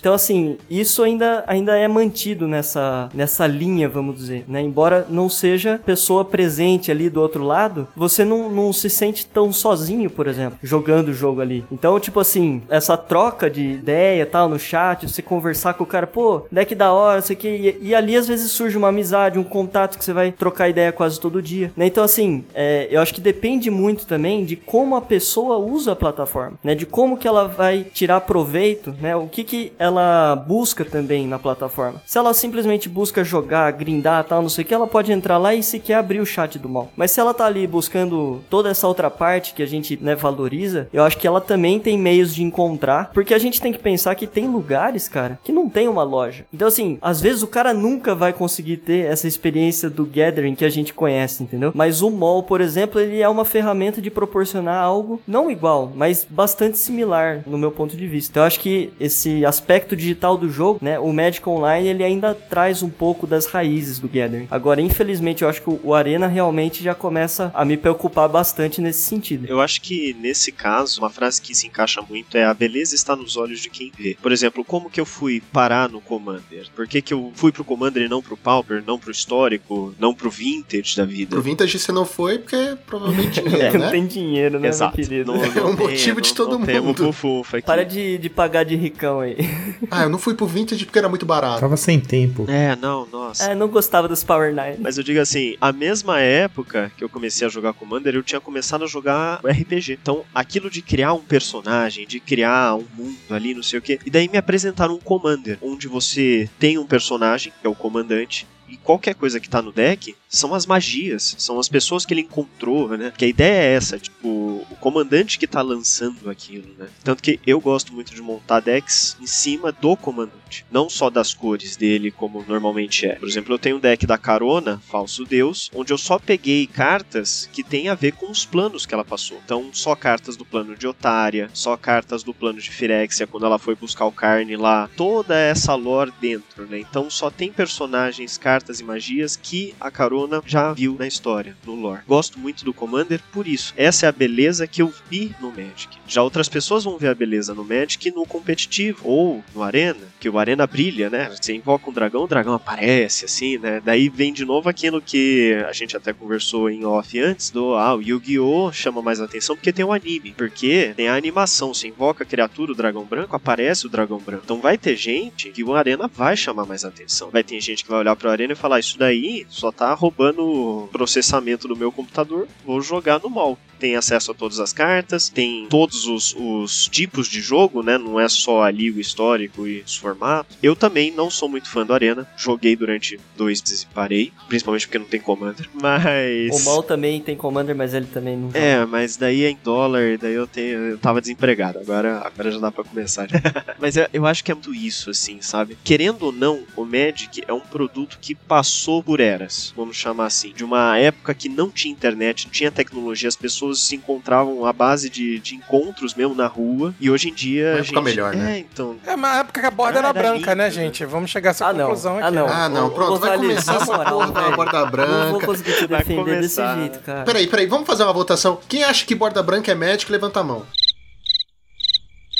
Então, assim, isso ainda, ainda é mantido nessa, nessa linha, vamos dizer, né? Embora não seja pessoa presente ali do outro lado, você não, não se sente tão sozinho, por exemplo, jogando o jogo ali. Então, tipo assim, essa troca de ideia tal no chat, você conversar com o cara, pô, deck da hora, sei que. E, e ali às vezes surge uma amizade, um contato que você vai trocar ideia quase todo dia, né? Então, assim, é, eu acho que depende muito também de como a pessoa usa a plataforma, né? De como que ela vai tirar proveito, né? O que que ela busca também na plataforma. Se ela simplesmente busca jogar, grindar, tal, não sei o que, ela pode entrar lá e sequer abrir o chat do mal. Mas se ela tá ali buscando toda essa outra parte que a gente, né, valoriza, eu acho que ela também tem meios de encontrar, porque a gente tem que pensar que tem lugares, cara, que não tem uma loja. Então, assim, às vezes o cara nunca vai conseguir ter essa experiência do gathering que a gente conhece, entendeu? Mas o mall, por exemplo, ele é uma ferramenta de proporcionar algo não igual, mas bastante similar no meu ponto de vista. Então, eu acho que esse aspecto digital do jogo, né, o Magic Online, ele ainda traz um pouco das raízes do gathering. Agora, infelizmente, eu acho que o Arena realmente já começa a me preocupar bastante nesse sentido. Eu acho que nesse caso, uma frase que se encaixa muito é a beleza está nos olhos de quem vê. Por exemplo, como que eu fui parar no Commander? Por que, que eu fui pro Commander e não pro Pauper, não pro histórico, não pro Vintage da vida? Pro Vintage você não foi porque provavelmente É, dinheiro, não né? tem dinheiro, né, Exato. meu querido? Não, É não o tem, motivo de todo não mundo. bufufa aqui. Para de, de pagar de ricão aí. Ah, eu não fui pro Vintage porque era muito barato. Tava sem tempo. É, não, nossa. É, não gostava dos Power Nine. Mas eu digo assim, a mesma época que eu comecei a jogar Commander, eu tinha começado a jogar RPG. Então, aquilo de criar um personagem, de criar um mundo ali, não sei o quê. E daí me apresentaram um Commander, onde você tem um personagem, que é o comandante, e qualquer coisa que tá no deck são as magias, são as pessoas que ele encontrou, né? Que a ideia é essa, tipo, o comandante que tá lançando aquilo, né? Tanto que eu gosto muito de montar decks em cima do comandante, não só das cores dele, como normalmente é. Por exemplo, eu tenho um deck da Carona, Falso Deus, onde eu só peguei cartas que tem a ver com os planos que ela passou. Então, só cartas do plano de Otária, só cartas do plano de Firexia, quando ela foi buscar o Carne lá. Toda essa lore dentro, né? Então, só tem personagens, cartas e magias que a Carona já viu na história, no lore. Gosto muito do Commander por isso. Essa é a beleza que eu vi no Magic. Já outras pessoas vão ver a beleza no Magic no competitivo ou no Arena, que o Arena brilha, né? Você invoca um dragão, o dragão aparece, assim, né? Daí vem de novo aquilo que a gente até conversou em off antes, do ah, o Yu-Gi-Oh! chama mais atenção porque tem o anime. Porque tem a animação, você invoca a criatura, o dragão branco, aparece o dragão branco. Então vai ter gente que o Arena vai chamar mais atenção. Vai ter gente que vai olhar pro Arena e falar, isso daí só tá roubando processamento do meu computador, vou jogar no mall tem acesso a todas as cartas, tem todos os, os, tipos de jogo, né? Não é só ali o histórico e os formatos. Eu também não sou muito fã do Arena. Joguei durante dois meses e parei, principalmente porque não tem Commander. Mas. O Mal também tem Commander, mas ele também não. É, mas daí é em dólar, daí eu tenho. Eu tava desempregado. Agora, agora já dá pra começar. mas eu, eu acho que é muito isso, assim, sabe? Querendo ou não, o Magic é um produto que passou por eras, vamos chamar assim. De uma época que não tinha internet, não tinha tecnologia, as pessoas pessoas se encontravam à base de, de encontros mesmo na rua. E hoje em dia. Vai a gente... melhor, né? É, então. É uma época que a borda Ah, era era branca, né, lindo, gente? Vamos chegar a essa Ah, não. conclusão aqui. Ah, não. Ah, não, Ô, pronto, vai começar essa porra da borda Eu Não branca. vou conseguir te defender desse começar. jeito, cara. Peraí, peraí, vamos fazer uma votação. Quem acha que borda branca é médico, levanta a mão.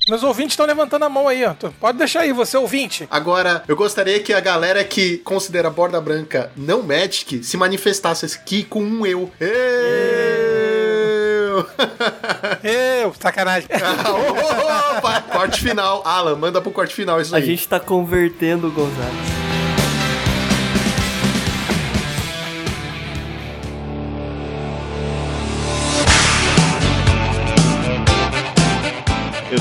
Meus ouvintes estão levantando a mão aí, ó. Pode deixar aí, você ouvinte. Agora, eu gostaria que a galera que considera borda branca não Magic se manifestasse aqui com um eu. Eu! Eu, sacanagem. Opa! Corte final. Alan, manda pro corte final isso A aí. gente tá convertendo o Gonzalez.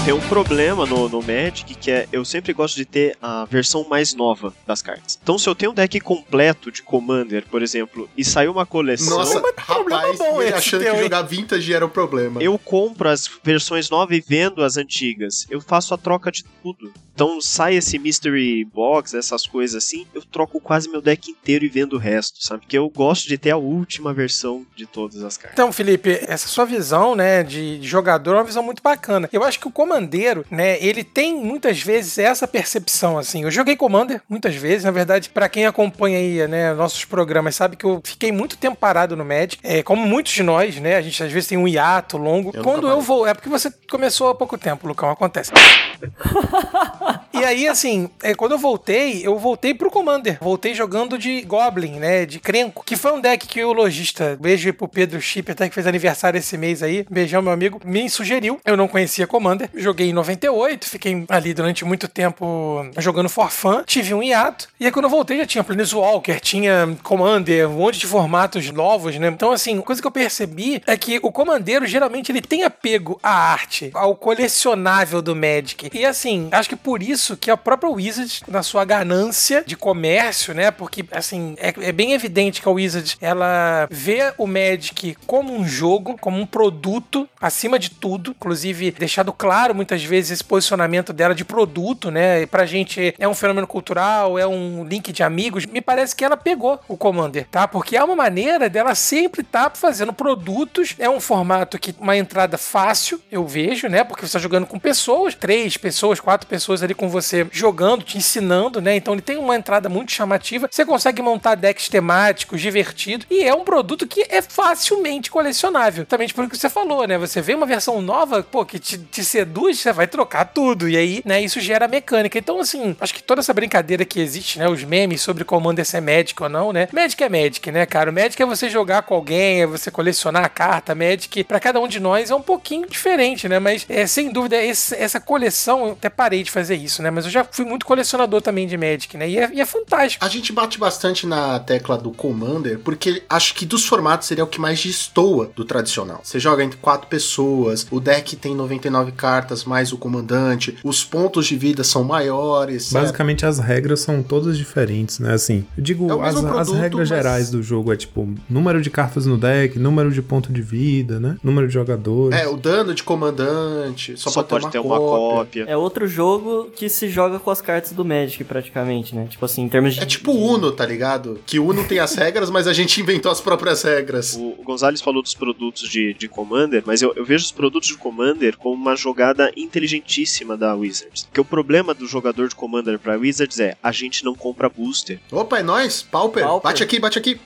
Tenho um problema no, no Magic que é eu sempre gosto de ter a versão mais nova das cartas. Então, se eu tenho um deck completo de Commander, por exemplo, e saiu uma coleção. Nossa, problema rapaz, bom esse achando teu, que hein? jogar vintage era o problema. Eu compro as versões novas e vendo as antigas. Eu faço a troca de tudo. Então sai esse Mystery Box, essas coisas assim, eu troco quase meu deck inteiro e vendo o resto, sabe? Porque eu gosto de ter a última versão de todas as cartas. Então, Felipe, essa sua visão, né, de jogador é uma visão muito bacana. Eu acho que o comandeiro, né, ele tem muitas vezes essa percepção, assim. Eu joguei Commander muitas vezes, na verdade, pra quem acompanha aí, né, nossos programas, sabe que eu fiquei muito tempo parado no Magic, é, como muitos de nós, né, a gente às vezes tem um hiato longo. Eu Quando eu vou, é porque você começou há pouco tempo, Lucão, acontece. E aí, assim, é, quando eu voltei, eu voltei pro Commander. Voltei jogando de Goblin, né? De Crenco. Que foi um deck que o lojista, beijo aí pro Pedro Chip, até que fez aniversário esse mês aí. Beijão, meu amigo. Me sugeriu. Eu não conhecia Commander. Joguei em 98, fiquei ali durante muito tempo jogando for fun. Tive um hiato. E aí, quando eu voltei, já tinha Planeswalker, tinha Commander, um monte de formatos novos, né? Então, assim, coisa que eu percebi é que o Comandeiro, geralmente, ele tem apego à arte, ao colecionável do Magic. E, assim, acho que por isso que a própria Wizards, na sua ganância de comércio, né? Porque, assim, é, é bem evidente que a Wizards, ela vê o Magic como um jogo, como um produto, acima de tudo. Inclusive, deixado claro muitas vezes esse posicionamento dela de produto, né? E pra gente é um fenômeno cultural, é um link de amigos. Me parece que ela pegou o Commander, tá? Porque é uma maneira dela sempre estar fazendo produtos. É um formato que uma entrada fácil, eu vejo, né? Porque você está jogando com pessoas, três pessoas, quatro pessoas ali com você jogando, te ensinando, né? Então ele tem uma entrada muito chamativa. Você consegue montar decks temáticos, divertidos. E é um produto que é facilmente colecionável. Também por que você falou, né? Você vê uma versão nova, pô, que te, te seduz, você vai trocar tudo. E aí, né, isso gera mecânica. Então, assim, acho que toda essa brincadeira que existe, né? Os memes sobre Commander ser Magic ou não, né? Magic é Magic, né, cara? O Magic é você jogar com alguém, é você colecionar a carta. Magic, pra cada um de nós, é um pouquinho diferente, né? Mas, é, sem dúvida, esse- essa coleção, eu até parei de fazer isso, né? Mas eu já fui muito colecionador também de Magic, né? E é, e é fantástico. A gente bate bastante na tecla do Commander, porque acho que dos formatos seria o que mais destoa do tradicional. Você joga entre quatro pessoas, o deck tem 99 cartas mais o comandante, os pontos de vida são maiores. certo? Basicamente as regras são todas diferentes, né? Assim, eu digo, É as, mesmo as produto, regras mas- gerais do jogo é tipo número de cartas no deck, número de ponto de vida, né? Número de jogadores. É, o dano de comandante, só, Só, pode, ter uma cópia. É outro jogo que se joga com as cartas do Magic, praticamente, né? Tipo assim, em termos de. É tipo Uno, tá ligado? Que Uno tem as regras, mas a gente inventou as próprias regras. O Gonzalez falou dos produtos de, de Commander, mas eu, eu vejo os produtos de Commander como uma jogada inteligentíssima da Wizards. Porque o problema do jogador de Commander pra Wizards é a gente não compra booster. Opa, é nóis, Pauper. Pauper. Bate aqui, bate aqui.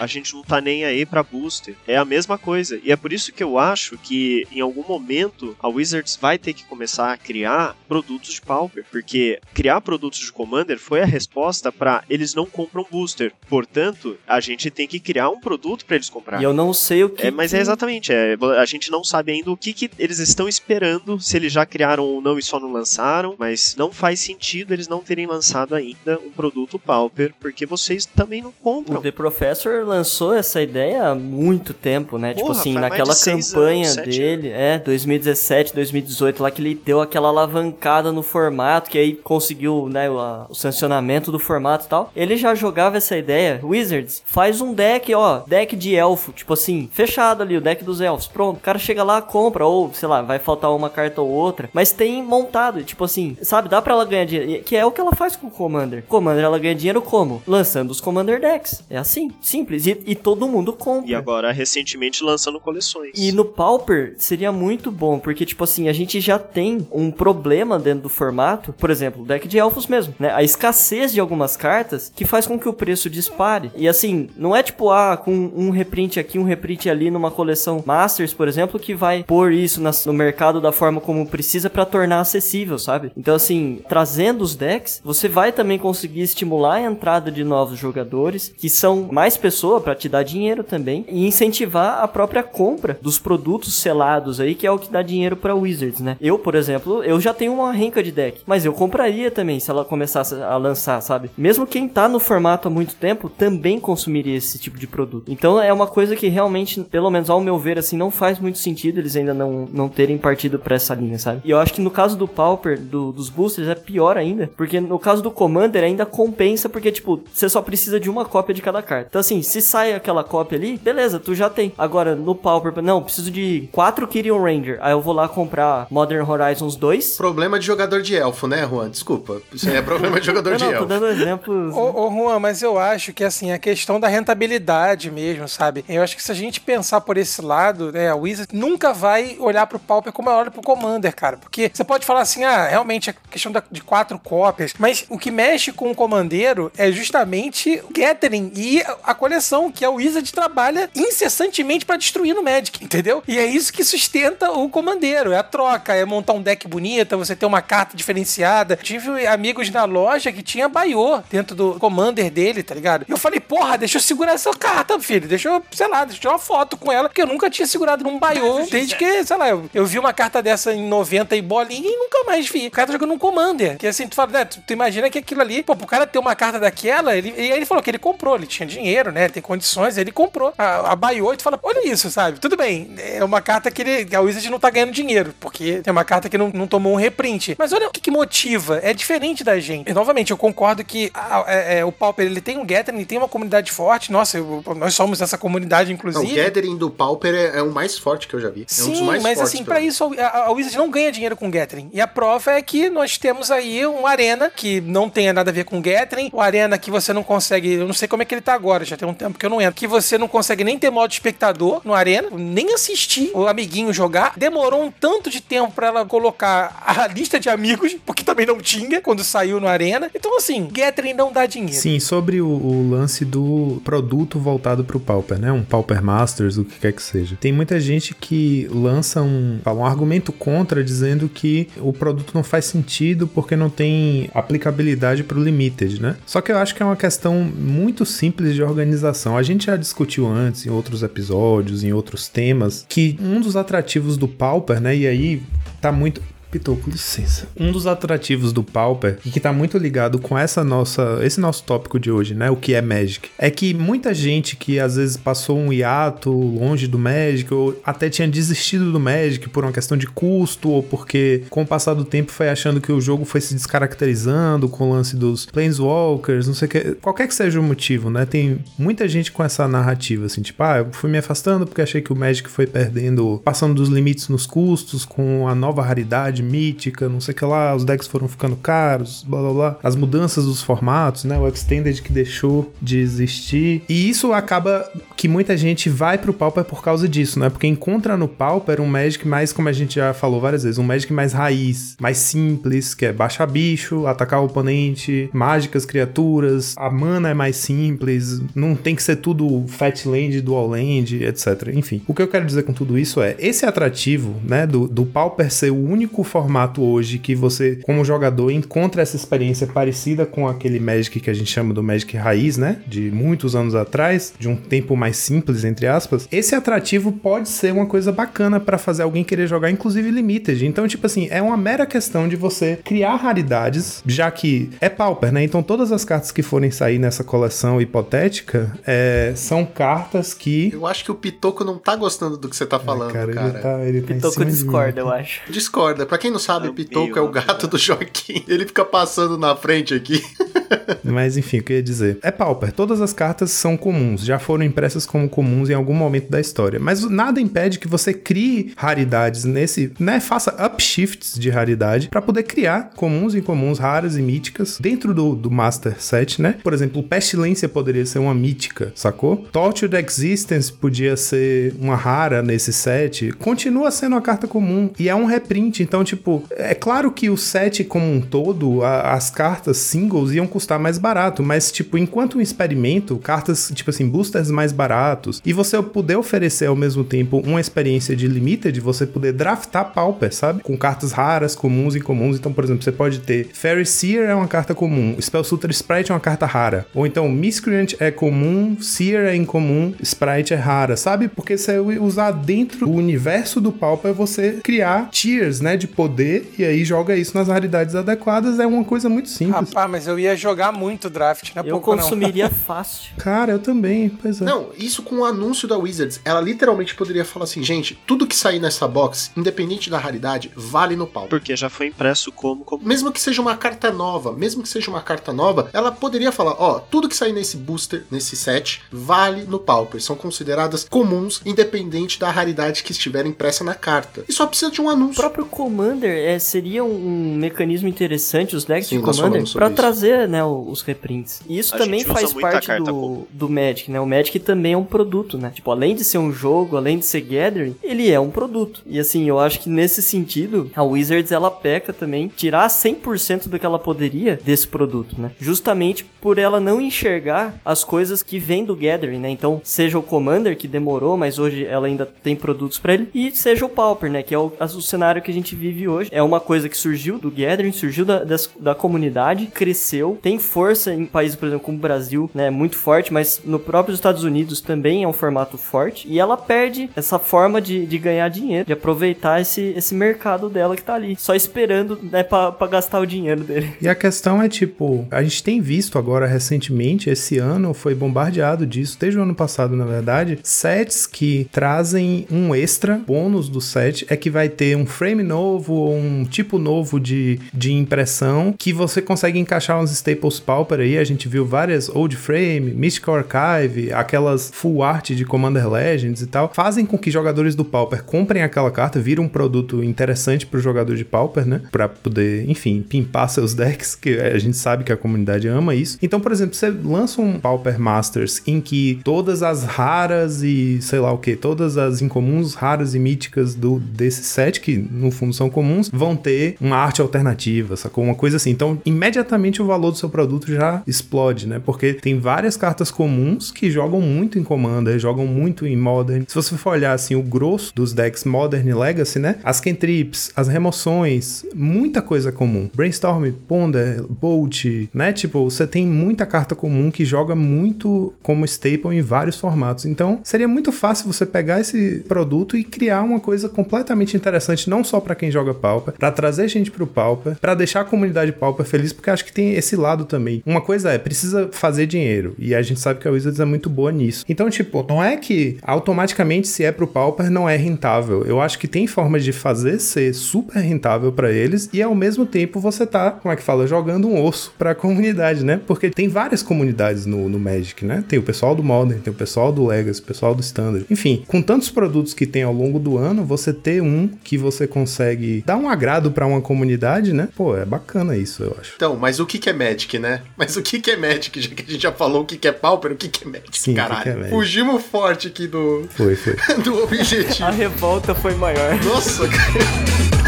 A gente não tá nem aí pra booster. É a mesma coisa. E é por isso que eu acho que em algum momento a Wizards vai ter que começar a criar produtos de Pauper. Porque criar produtos de Commander foi a resposta pra eles não compram booster. Portanto, a gente tem que criar um produto pra eles comprarem. E eu não sei o que. É, mas é exatamente, é, a gente não sabe ainda o que, que eles estão esperando, se eles já criaram ou não e só não lançaram, mas não faz sentido eles não terem lançado ainda um produto Pauper, porque vocês também não O compram. The Professor lançou essa ideia há muito tempo, né? tipo Porra, assim, faz mais naquela campanha anos, dele, é, 2017, 2018, lá que ele deu aquela alavancada no formato, que aí conseguiu, né, o, o sancionamento do formato e tal. Ele já jogava essa ideia, Wizards, faz um deck, ó, deck de elfo, tipo assim, fechado ali, o deck dos elfos, pronto. O cara chega lá, compra, ou, sei lá, vai faltar uma carta ou outra, mas tem montado, tipo assim, sabe, dá pra ela ganhar dinheiro, que é o que ela faz com o Commander. Commander, ela ganha dinheiro como? Lançando os Commander Decks. É assim, simples, e, e todo mundo compra. E agora, recentemente, lançando coleções. E no Pauper seria muito bom, porque, tipo assim, a gente já tem um problema dentro do formato, por exemplo, o deck de elfos mesmo, né? A escassez de algumas cartas que faz com que o preço dispare. E assim, não é tipo, ah, com um reprint aqui, um reprint ali numa coleção Masters, por exemplo, que vai pôr isso no mercado da forma como precisa pra tornar acessível, sabe? Então, assim, trazendo os decks, você vai também conseguir estimular a entrada de novos jogadores, que são mais pessoa pra te dar dinheiro também, e incentivar a própria compra dos produtos selados aí, que é o que dá dinheiro pra Wizards, né? Eu, por exemplo, eu já tenho uma renca de deck, mas eu compraria também se ela começasse a lançar, sabe? Mesmo quem tá no formato há muito tempo também consumiria esse tipo de produto. Então é uma coisa que realmente, pelo menos ao meu ver, assim, não faz muito sentido eles ainda não, não terem partido pra essa linha, sabe? E eu acho que no caso do Pauper, do- dos boosters, é pior ainda, porque no caso do Commander ainda compensa, porque, tipo, você só precisa de uma cópia de cada carta. Então, assim, se sai aquela cópia ali, beleza, tu já tem. Agora, no Pauper, não, preciso de quatro Kyrian Ranger. Aí eu vou lá comprar Modern Horizons 2. Problema de jogador de elfo, né, Juan? Desculpa. Isso aí é problema de jogador Não, de não, tô elfo. dando exemplos. Ô, ô Juan, mas eu acho que assim, a questão da rentabilidade mesmo, sabe? Eu acho que se a gente pensar por esse lado, né, a Wizard nunca vai olhar pro Pauper como ela olha pro Commander, cara. Porque você pode falar assim, ah, realmente a questão da- de quatro cópias, mas o que mexe com o Commandeiro é justamente o Gathering e a- a coleção que a Wizard trabalha incessantemente pra destruir no Magic, entendeu? E é isso que sustenta o Commandeiro, é a troca, é montar um deck bonita, você ter uma carta diferenciada. Tive amigos na loja que tinha Baiô dentro do Commander dele, tá ligado? E eu falei, porra, deixa eu segurar essa carta, filho. Deixa eu, sei lá, deixa eu tirar uma foto com ela, porque eu nunca tinha segurado num Baiô desde que, sei lá, eu, eu vi uma carta dessa em 90 e bolinha e nunca mais vi. O cara tá jogando um Commander. Que assim, tu fala, né, tu, tu imagina que aquilo ali, pô, pro cara ter uma carta daquela, ele, e aí ele falou que ele comprou, ele tinha dinheiro, né, tem condições, ele comprou a, a e tu fala, olha isso, sabe? Tudo bem, é uma carta que ele, a Wizard não tá ganhando dinheiro, porque tem uma carta que não, não tomou um reprint. Mas olha o que, que motiva, é diferente da gente. E, novamente, eu concordo que a- é- é, o Pauper, ele tem um Gathering, ele tem uma comunidade forte, nossa, eu- nós somos essa comunidade, Não, inclusive. o Gathering do Pauper é, é o mais forte que eu já vi. é um dos Sim, mas assim, menos. isso a, a Wizard não ganha dinheiro com Gathering. E a prova é que nós temos aí um Arena que não tem nada a ver com Gathering, o Arena que você não consegue, eu não sei como é que ele tá agora, já tem um tempo que eu não entro, que você não consegue nem ter modo espectador no Arena, nem assistir o amiguinho jogar. Demorou um tanto de tempo pra ela colocar a lista de amigos, porque também não tinha quando saiu no Arena. Então assim, Gathering não dá dinheiro. Sim, sobre o, o lance do produto voltado pro Pauper, né? Um Pauper Masters, o que quer que seja. Tem muita gente que lança um, um argumento contra dizendo que o produto não faz sentido porque não tem aplicabilidade pro Limited, né? Só que eu acho que é uma questão muito simples de organização. A gente já discutiu antes em outros episódios, em outros temas, que um dos atrativos do Pauper, né? E aí tá muito Pitoco, licença. Um dos atrativos do Pauper, e que tá muito ligado com essa nossa, esse nosso tópico de hoje, né? O que é Magic. É que muita gente que às vezes passou um hiato longe do Magic, ou até tinha desistido do Magic por uma questão de custo, ou porque com o passar do tempo foi achando que o jogo foi se descaracterizando com o lance dos Planeswalkers, não sei o que. Qualquer que seja o motivo, né? Tem muita gente com essa narrativa, assim, tipo, ah, eu fui me afastando porque achei que o Magic foi perdendo, passando dos limites nos custos, com a nova raridade mítica, não sei o que lá, os decks foram ficando caros, blá blá blá. As mudanças dos formatos, né? O Extended que deixou de existir. E isso acaba que muita gente vai pro Pauper por causa disso, né? Porque encontra no Pauper um Magic mais, como a gente já falou várias vezes, um Magic mais raiz, mais simples, que é baixar bicho, atacar o oponente, mágicas, criaturas, a mana é mais simples, não tem que ser tudo Fat Land, Dual Land, etc. Enfim, o que eu quero dizer com tudo isso é, esse atrativo, né, do, do Pauper ser o único formato hoje que você, como jogador, encontra essa experiência parecida com aquele Magic que a gente chama do Magic raiz, né, de muitos anos atrás, de um tempo mais simples, entre aspas, esse atrativo pode ser uma coisa bacana para fazer alguém querer jogar, inclusive Limited. Então, tipo assim, é uma mera questão de você criar raridades, já que é Pauper, né? Então, todas as cartas que forem sair nessa coleção hipotética é, são cartas que. Eu acho que o Pitoco não tá gostando do que você tá falando, cara. Ele tá, ele tá Pitoco discorda, eu acho. Discorda. Pra quem não sabe, É o o Pitoco é o né? gato do Joaquim. Ele fica passando na frente aqui. Mas enfim, o que eu ia dizer? É Pauper, todas as cartas são comuns, já foram impressas como comuns em algum momento da história. Mas nada impede que você crie raridades nesse, né? Faça upshifts de raridade para poder criar comuns e incomuns, raras e míticas dentro do, do Master Set, né? Por exemplo, Pestilência poderia ser uma mítica, sacou? Tortured Existence podia ser uma rara nesse set. Continua sendo uma carta comum e é um reprint, então, tipo, é claro que o set como um todo, a- as cartas singles iam custar mais barato, mas, tipo, enquanto um experimento, cartas, tipo assim, boosters mais baratos, e você poder oferecer ao mesmo tempo uma experiência de limited, você poder draftar Pauper, sabe? Com cartas raras, comuns e incomuns. Então, por exemplo, você pode ter Fairy Seer é uma carta comum, Spell Sutra Sprite é uma carta rara, ou então Miscreant é comum, Seer é incomum, Sprite é rara, sabe? Porque você usar dentro do universo do Pauper, você criar tiers, né, de poder, e aí joga isso nas raridades adequadas, é uma coisa muito simples. Rapaz, mas eu ia jogar muito draft, não é Eu pouco não. consumiria fácil. Cara, eu também, pois é. Não, isso com o anúncio da Wizards. Ela literalmente poderia falar assim, gente, tudo que sair nessa box, independente da raridade, vale no pau. Porque já foi impresso como, como Mesmo que seja uma carta nova, mesmo que seja uma carta nova, ela poderia falar, ó, tudo que sair nesse booster, nesse set, vale no Pauper. São consideradas comuns, independente da raridade que estiver impressa na carta. E só precisa de um O anúncio. próprio Commander é, seria um mecanismo interessante, os decks Sim, de Commander, isso. trazer né, os reprints. E isso A também faz parte do, do Magic, né? O Magic também é um produto, né? Tipo, além de ser um jogo, além de ser Gathering, ele é um produto. E assim, eu acho que nesse sentido, a Wizards ela peca também tirar 100% do que ela poderia desse produto, né? Justamente por ela não enxergar as coisas que vêm do Gathering, né? Então, seja o Commander que demorou, mas hoje ela ainda tem produtos pra ele, e seja o Pauper, né? Que é o, o cenário que a gente vive hoje. É uma coisa que surgiu do Gathering, surgiu da, das- da comunidade, cresceu, tem força em países, por exemplo, como o Brasil, né? Muito forte, mas no próprio Estados Unidos também é um formato forte, e ela perde essa forma de, de ganhar dinheiro, de aproveitar esse, esse mercado dela que tá ali, só esperando, né, pra, pra gastar o dinheiro dele. E a questão é tipo, a gente tem visto agora recentemente, esse ano foi bombardeado disso, desde o ano passado, na verdade, sets que trazem um extra bônus do set é que vai ter um frame novo ou um tipo novo de, de impressão que você consegue encaixar uns staples pauper aí, a gente viu várias old frame, Mystical Archive, aquelas full art de Commander Legends e tal, fazem com que jogadores do pauper comprem aquela carta, vira um produto interessante pro jogador de pauper, né? Pra poder, enfim, pimpar seus decks, que a gente sabe que a comunidade ama isso. Então, por exemplo, você lança um Pauper Masters em que todas as raras e sei lá o que, todas as incomuns, raras e míticas do desse set, que no fundo são comuns, vão ter uma arte alternativa, sacou? Uma coisa assim. Então, imediatamente o valor do seu produto já explode, né? Porque tem várias cartas comuns que jogam muito em Commander, jogam muito em Modern. Se você for olhar assim o grosso dos decks Modern e Legacy, né? As cantrips, as remoções, muita coisa comum. Brainstorm, Ponder, Bolt, né? Tipo, você tem muita carta comum que joga muito como staple em vários formatos. Então, seria muito fácil você pegar esse produto e criar uma coisa completamente interessante, não só para quem joga joga Pauper, pra trazer gente pro Pauper, pra deixar a comunidade Pauper feliz, porque acho que tem esse lado também. Uma coisa é, precisa fazer dinheiro, e a gente sabe que a Wizards é muito boa nisso. Então, tipo, não é que automaticamente se é pro Pauper não é rentável. Eu acho que tem formas de fazer ser super rentável pra eles e ao mesmo tempo você tá, como é que fala, jogando um osso pra comunidade, né? Porque tem várias comunidades no, no Magic, né? Tem o pessoal do Modern, tem o pessoal do Legacy, o pessoal do Standard. Enfim, com tantos produtos que tem ao longo do ano, você ter um que você consegue dar um agrado pra uma comunidade, né? Pô, é bacana isso, eu acho. Então, mas o que que é Magic, né? Mas o que que é Magic? Já que a gente já falou o que que é Pauper, o que que é Magic, Sim, o que caralho? que é Magic? Fugimos forte aqui do, Foi, foi. do objetivo. A revolta foi maior. Nossa, cara.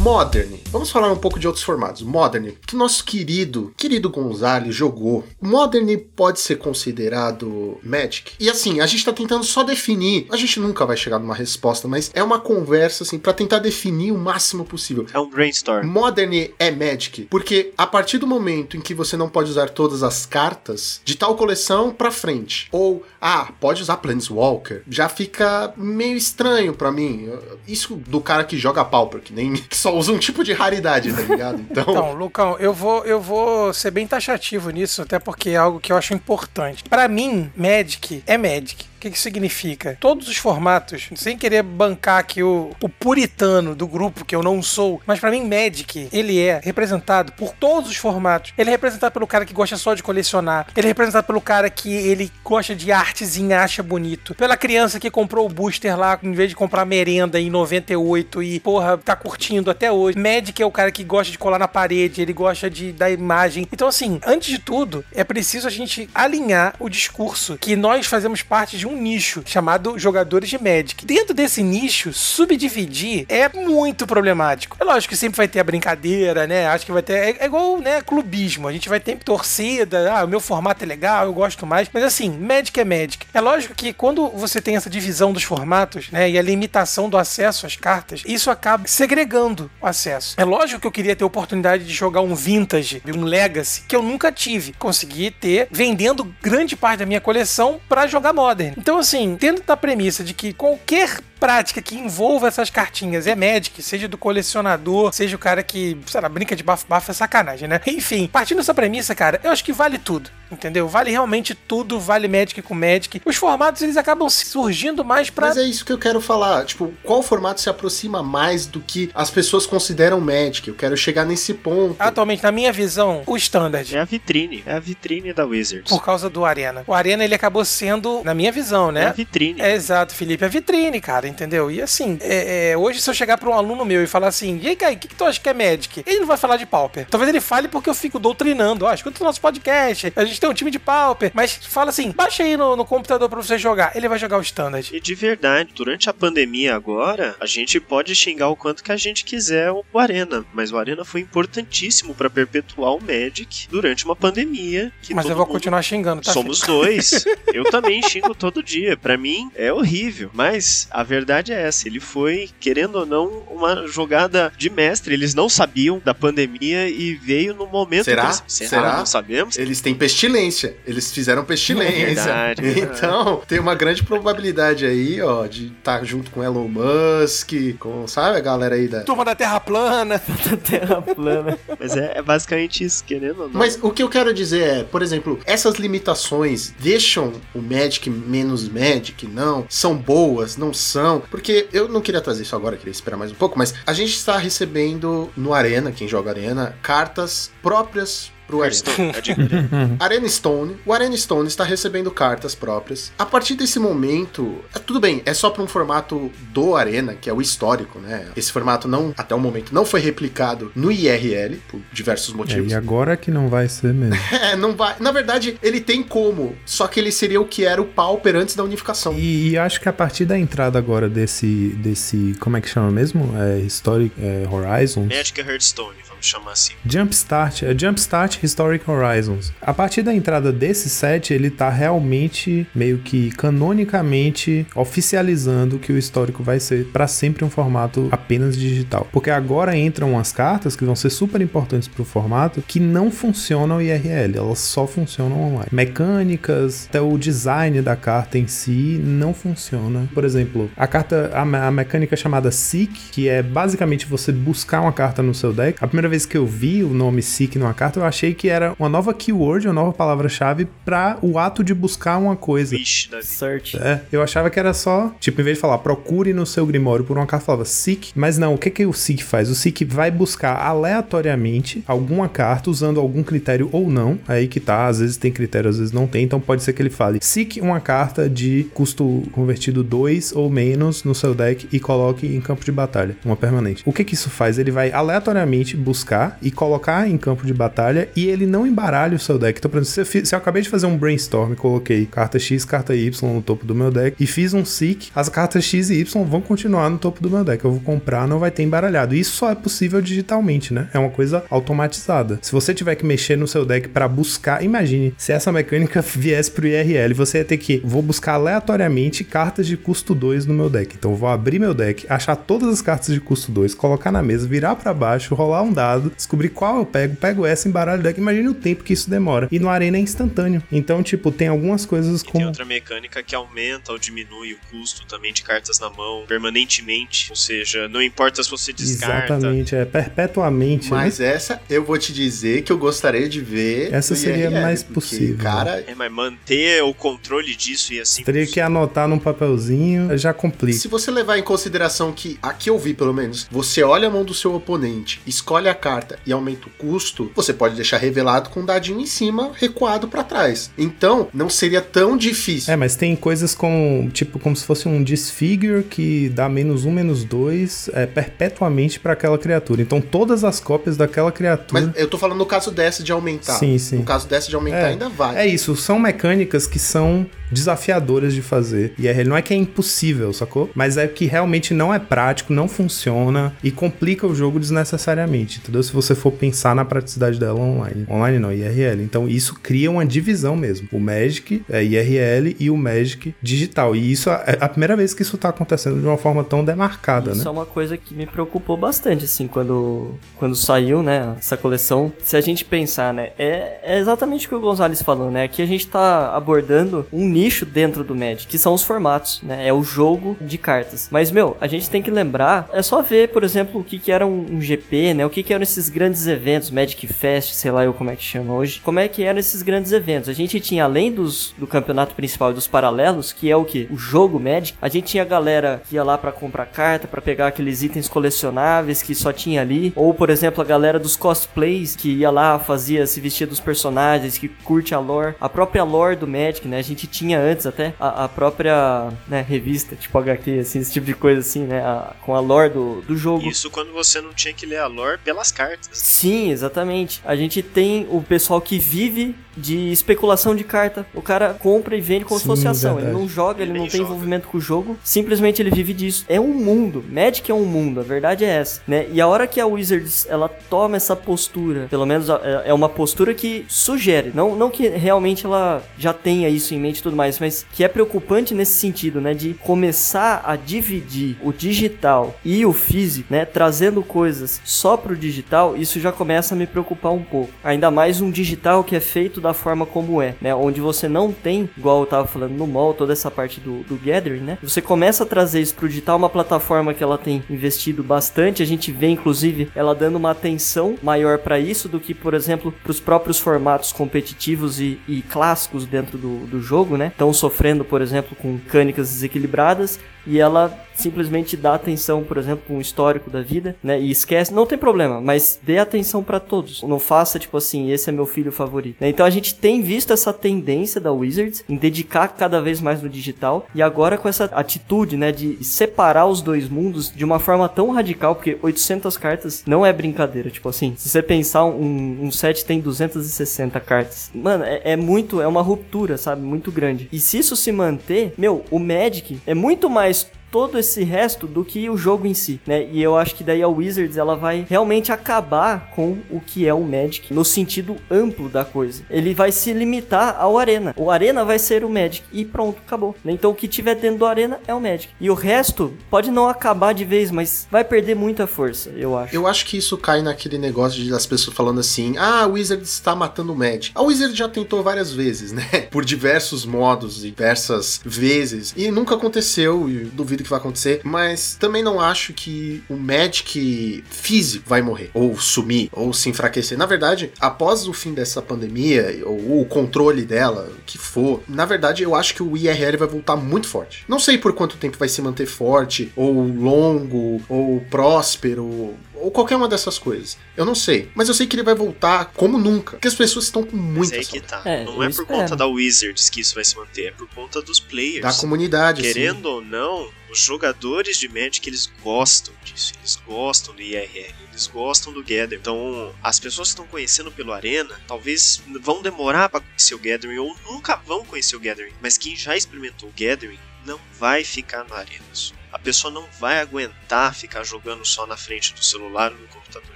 Modern. Vamos falar um pouco de outros formatos. Modern, que nosso querido, querido Gonzalez jogou. Modern pode ser considerado Magic? E assim, a gente tá tentando só definir. A gente nunca vai chegar numa resposta, mas é uma conversa assim para tentar definir o máximo possível. É um brainstorm. Modern é Magic, porque a partir do momento em que você não pode usar todas as cartas de tal coleção pra frente, ou ah, pode usar Planeswalker, já fica meio estranho pra mim. Isso do cara que joga Pauper, que nem que só usa um tipo de raridade, tá ligado? Então, Então, Lucão, eu vou, eu vou ser bem taxativo nisso, até porque é algo que eu acho importante. Pra mim, Magic é Magic. O que, que significa? Todos os formatos, sem querer bancar aqui o, o puritano do grupo, que eu não sou, mas pra mim, Magic, ele é representado por todos os formatos. Ele é representado pelo cara que gosta só de colecionar. Ele é representado pelo cara que ele gosta de artezinha, acha bonito. Pela criança que comprou o booster lá, em vez de comprar merenda em 98 e, porra, tá curtindo até hoje. Magic é o cara que gosta de colar na parede, ele gosta de da imagem. Então, assim, antes de tudo, é preciso a gente alinhar o discurso que nós fazemos parte de um nicho chamado jogadores de Magic. Dentro desse nicho, subdividir é muito problemático. É lógico que sempre vai ter a brincadeira, né? Acho que vai ter. É, é igual, né, clubismo. A gente vai ter torcida, ah, o meu formato é legal, eu gosto mais. Mas assim, Magic é Magic. É lógico que quando você tem essa divisão dos formatos, né, e a limitação do acesso às cartas, isso acaba segregando o acesso. É lógico que eu queria ter oportunidade de jogar um Vintage, um Legacy, que eu nunca tive. Consegui ter vendendo grande parte da minha coleção para jogar Modern. Então, assim, tendo da premissa de que qualquer prática que envolva essas cartinhas é Magic, seja do colecionador, seja o cara que, sei lá, brinca de bafo-bafo, é sacanagem, né? Enfim, partindo dessa premissa, cara, eu acho que vale tudo, entendeu? Vale realmente tudo, vale Magic com Magic. Os formatos, eles acabam surgindo mais pra... Mas é isso que eu quero falar. Tipo, qual formato se aproxima mais do que as pessoas consideram Magic? Eu quero chegar nesse ponto. Atualmente, na minha visão, o Standard. É a vitrine. É a vitrine da Wizards. Por causa do Arena. O Arena, ele acabou sendo, na minha visão, É a né? vitrine. É exato, Felipe, é vitrine, cara, entendeu? E assim, é- é, hoje se eu chegar pra um aluno meu e falar assim, e aí, Kai, o que, que tu acha que é Magic? Ele não vai falar de Pauper. Talvez ele fale porque eu fico doutrinando. Ó, escuta o nosso podcast, a gente tem um time de Pauper, mas fala assim, baixa aí no, no computador pra você jogar. Ele vai jogar o Standard. E de verdade, durante a pandemia agora, a gente pode xingar o quanto que a gente quiser o Arena, mas o Arena foi importantíssimo pra perpetuar o Magic durante uma pandemia. Que Mas eu vou mundo- continuar xingando, tá? Somos dois. Eu também xingo todo dia. Pra mim é horrível. Mas a verdade é essa. Ele foi, querendo ou não, uma jogada de mestre. Eles não sabiam da pandemia e veio no momento. Será? que eles- Será? Será? Não sabemos. Eles têm pestilência. Eles fizeram pestilência. Verdade, verdade. Então, tem uma grande probabilidade aí, ó, de estar junto com Elon Musk, com, sabe, a galera aí da. Turma da Terra plana. da Terra plana. Mas é, é basicamente isso, querendo ou não. Mas o que eu quero dizer é, por exemplo, essas limitações deixam o Magic menos Magic? Não. São boas? Não são? Porque eu não queria trazer isso agora, queria esperar mais um pouco, mas a gente está recebendo no Arena, quem joga Arena, cartas próprias pro Arena. Hearthstone, adquira. Arena Stone, o Arena Stone está recebendo cartas próprias. A partir desse momento, é, tudo bem, é só para um formato do Arena, que é o histórico, né? Esse formato não, até o momento, não foi replicado no IRL, por diversos É, motivos. e agora que não vai ser mesmo. É, não vai. Na verdade, ele tem como, só que ele seria o que era o Pauper antes da unificação. E, e acho que a partir da entrada agora desse, desse como é que chama mesmo? É, Historic é, Horizons. Magic Hearthstone, vamos chamar assim. Jumpstart, é, Jumpstart Historic Horizons. A partir da entrada desse set, ele tá realmente meio que canonicamente oficializando que o histórico vai ser para sempre um formato apenas digital. Porque agora entram as cartas que vão ser super importantes pro formato que não funcionam IRL, elas só funcionam online. Mecânicas, até o design da carta em si não funciona. Por exemplo, a carta, a, a mecânica chamada Seek, que é basicamente você buscar uma carta no seu deck. A primeira vez que eu vi o nome Seek numa carta, eu achei que era uma nova keyword, uma nova palavra-chave para o ato de buscar uma coisa. Vida. Search. É, eu achava que era só, tipo, em vez de falar procure no seu grimório por uma carta, falava seek, mas não, o que que o seek faz? O seek vai buscar aleatoriamente alguma carta usando algum critério ou não, aí que tá, às vezes tem critério, às vezes não tem, então pode ser que ele fale seek uma carta de custo convertido 2 ou menos no seu deck e coloque em campo de batalha, uma permanente. O que que isso faz? Ele vai aleatoriamente buscar e colocar em campo de batalha e ele não embaralha o seu deck. Então, por exemplo, se eu, se eu acabei de fazer um brainstorm, coloquei carta X, carta Y no topo do meu deck e fiz um seek, as cartas X e Y vão continuar no topo do meu deck. Eu vou comprar, não vai ter embaralhado. Isso só é possível digitalmente, né? É uma coisa automatizada. Se você tiver que mexer no seu deck para buscar, imagine se essa mecânica viesse pro IRL, você ia ter que vou buscar aleatoriamente cartas de custo 2 no meu deck. Então vou abrir meu deck, achar todas as cartas de custo 2, colocar na mesa, virar para baixo, rolar um dado, descobrir qual eu pego, pego essa, embaralho o deck. Imagine o tempo que isso demora. E no Arena é instantâneo. Então, tipo, tem algumas coisas E tem como outra mecânica que aumenta ou diminui o custo também de cartas na mão permanentemente. Ou seja, não importa se você descarta. Exatamente, é perpetuamente. né? Mas essa eu vou te dizer que eu gostaria de ver. Essa seria IRL, mais porque, possível. Cara, É, mas manter o controle disso e assim. Teria que anotar num papelzinho, já complica. se você levar em consideração que, aqui eu vi pelo menos, você olha a mão do seu oponente, escolhe a carta e aumenta o custo, você pode deixar revelado com um dadinho em cima, recuado pra trás. Então, não seria tão difícil. É, mas tem coisas como, tipo, como se fosse um disfigure que dá menos um, menos dois é, perpetuamente pra aquela criatura. Então todas as cópias daquela criatura. Mas eu tô falando no caso dessa de aumentar. Sim, sim. No caso dessa de aumentar, É, ainda vai. É isso, são mecânicas que são desafiadoras de fazer. E é, não é que é impossível, sacou? Mas é que realmente não é prático, não funciona e complica o jogo desnecessariamente, entendeu? Se você for pensar na praticidade dela online. Online não, IRL. Então isso cria uma divisão mesmo. O Magic é IRL e o Magic digital. E isso é a primeira vez que isso tá acontecendo de uma forma tão demarcada, Isso né? é uma coisa que me preocupou bastante, assim, quando, quando saiu, né, essa coleção. Se a gente pensar, né, é, é exatamente o que o Gonzalez falou, né? Aqui a gente tá abordando um nicho dentro do Magic, que são os formatos, né? É o jogo de cartas. Mas, meu, a gente tem que lembrar, é só ver, por exemplo, o que que era um, um GP, né? O que que eram esses grandes eventos, Magic Fest, sei lá eu como é que chama hoje. Como é que eram esses grandes eventos? A gente tinha, além dos, do campeonato principal e dos paralelos, que é o que? O jogo Magic, a gente tinha a galera que ia lá pra comprar carta, pra pegar aqueles itens colecionáveis que só tinha ali. Ou, por exemplo, a galera dos cosplays que ia lá, fazia, se vestia dos personagens, que curte a lore. A própria lore do Magic, né? A gente tinha antes até a, a própria né, revista, tipo HQ, assim, esse tipo de coisa assim, né? a- com a lore do, do jogo. Isso quando você não tinha que ler a lore pelas cartas. Sim, exatamente. A gente tem o pessoal que vive de especulação de carta. O cara compra e vende como se Sim, fosse ação. verdade. Ele não joga, ele Ele não tem joga. envolvimento com o jogo. Simplesmente ele vive disso. É um mundo. Magic é um mundo. A verdade é essa, né? E a hora que a Wizards ela toma essa postura, pelo menos é é uma postura que sugere, não, não que realmente ela já tenha isso em mente e tudo mais, mas que é preocupante nesse sentido, né? De começar a dividir o digital e o físico, né? Trazendo coisas só pro digital, isso já começa a me preocupar um pouco. Ainda mais um digital que é feito da forma como é, né? Onde você não tem, igual eu tava falando no mall, toda essa parte do, do gathering, né? Você começa a trazer isso pro digital, uma plataforma que ela tem investido bastante. A gente vê, inclusive, ela dando uma atenção maior para isso do que, por exemplo, pros próprios formatos competitivos e, e clássicos dentro do, do jogo, né? Estão sofrendo, por exemplo, com mecânicas desequilibradas e ela simplesmente dá atenção, por exemplo, o histórico da vida, né? E esquece, não tem problema, mas dê atenção pra todos. Não faça tipo assim, esse é meu filho favorito. né? Então a gente tem visto essa tendência da Wizards em dedicar cada vez mais no digital e agora com essa atitude, né, de separar os dois mundos de uma forma tão radical, porque 800 cartas não é brincadeira, tipo assim, se você pensar um, um set tem 260 cartas, mano, é, é muito, é uma ruptura, sabe, muito grande. E se isso se manter, meu, o Magic é muito mais todo esse resto do que o jogo em si, né? E eu acho que daí a Wizards ela vai realmente acabar com o que é o Magic no sentido amplo da coisa. Ele vai se limitar ao Arena. O Arena vai ser o Magic e pronto, acabou. né? Então o que tiver dentro do Arena é o Magic. E o resto pode não acabar de vez, mas vai perder muita força, eu acho. Eu acho que isso cai naquele negócio de das pessoas falando assim: ah, a Wizard está matando o Magic. A Wizard já tentou várias vezes, né? Por diversos modos, diversas vezes. E nunca aconteceu, e duvido que vai acontecer. Mas também não acho que o Magic físico vai morrer, ou sumir, ou se enfraquecer. Na verdade, após o fim dessa pandemia, ou o controle dela, o que for, na verdade eu acho que o IRL vai voltar muito forte. Não sei por quanto tempo vai se manter forte, ou longo, ou próspero, ou qualquer uma dessas coisas. Eu não sei. Mas eu sei que ele vai voltar como nunca. Porque as pessoas estão com Mas muita aí que tá. É, não é por espero. conta da Wizards que isso vai se manter, é por conta dos players. Da comunidade. Querendo ou não, os jogadores de Magic eles gostam disso, eles gostam do IRL, eles gostam do Gather. Então, as pessoas que estão conhecendo pelo Arena, talvez vão demorar para conhecer o Gathering ou nunca vão conhecer o Gathering, mas quem já experimentou o Gathering não vai ficar na Arena. A pessoa não vai aguentar ficar jogando só na frente do celular ou do computador.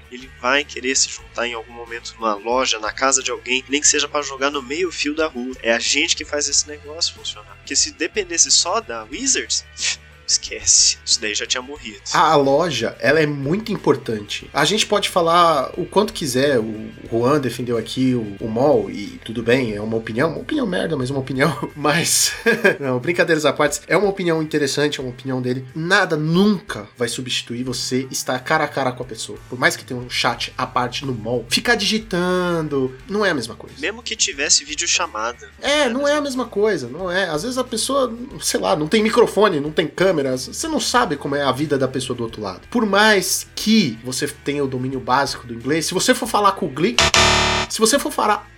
Ele vai querer se juntar em algum momento numa loja, na casa de alguém, nem que seja para jogar no meio fio da rua. É a gente que faz esse negócio funcionar. Porque se dependesse só da Wizards, esquece. Isso daí já tinha morrido. A loja, ela é muito importante. A gente pode falar o quanto quiser. O Juan defendeu aqui o, o mall e tudo bem, é uma opinião, uma opinião merda, mas uma opinião. Mas, não, brincadeiras à parte, é uma opinião interessante, é uma opinião dele. Nada nunca vai substituir você estar cara a cara com a pessoa. Por mais que tenha um chat à parte no mall, ficar digitando não é a mesma coisa. Mesmo que tivesse videochamada. É, não é a mesma coisa, não é. Às vezes a pessoa, sei lá, não tem microfone, não tem câmeras, você não sabe como é a vida da pessoa do outro lado. Por mais que você tenha o domínio básico do inglês, se você for falar com o Glick, se você for falar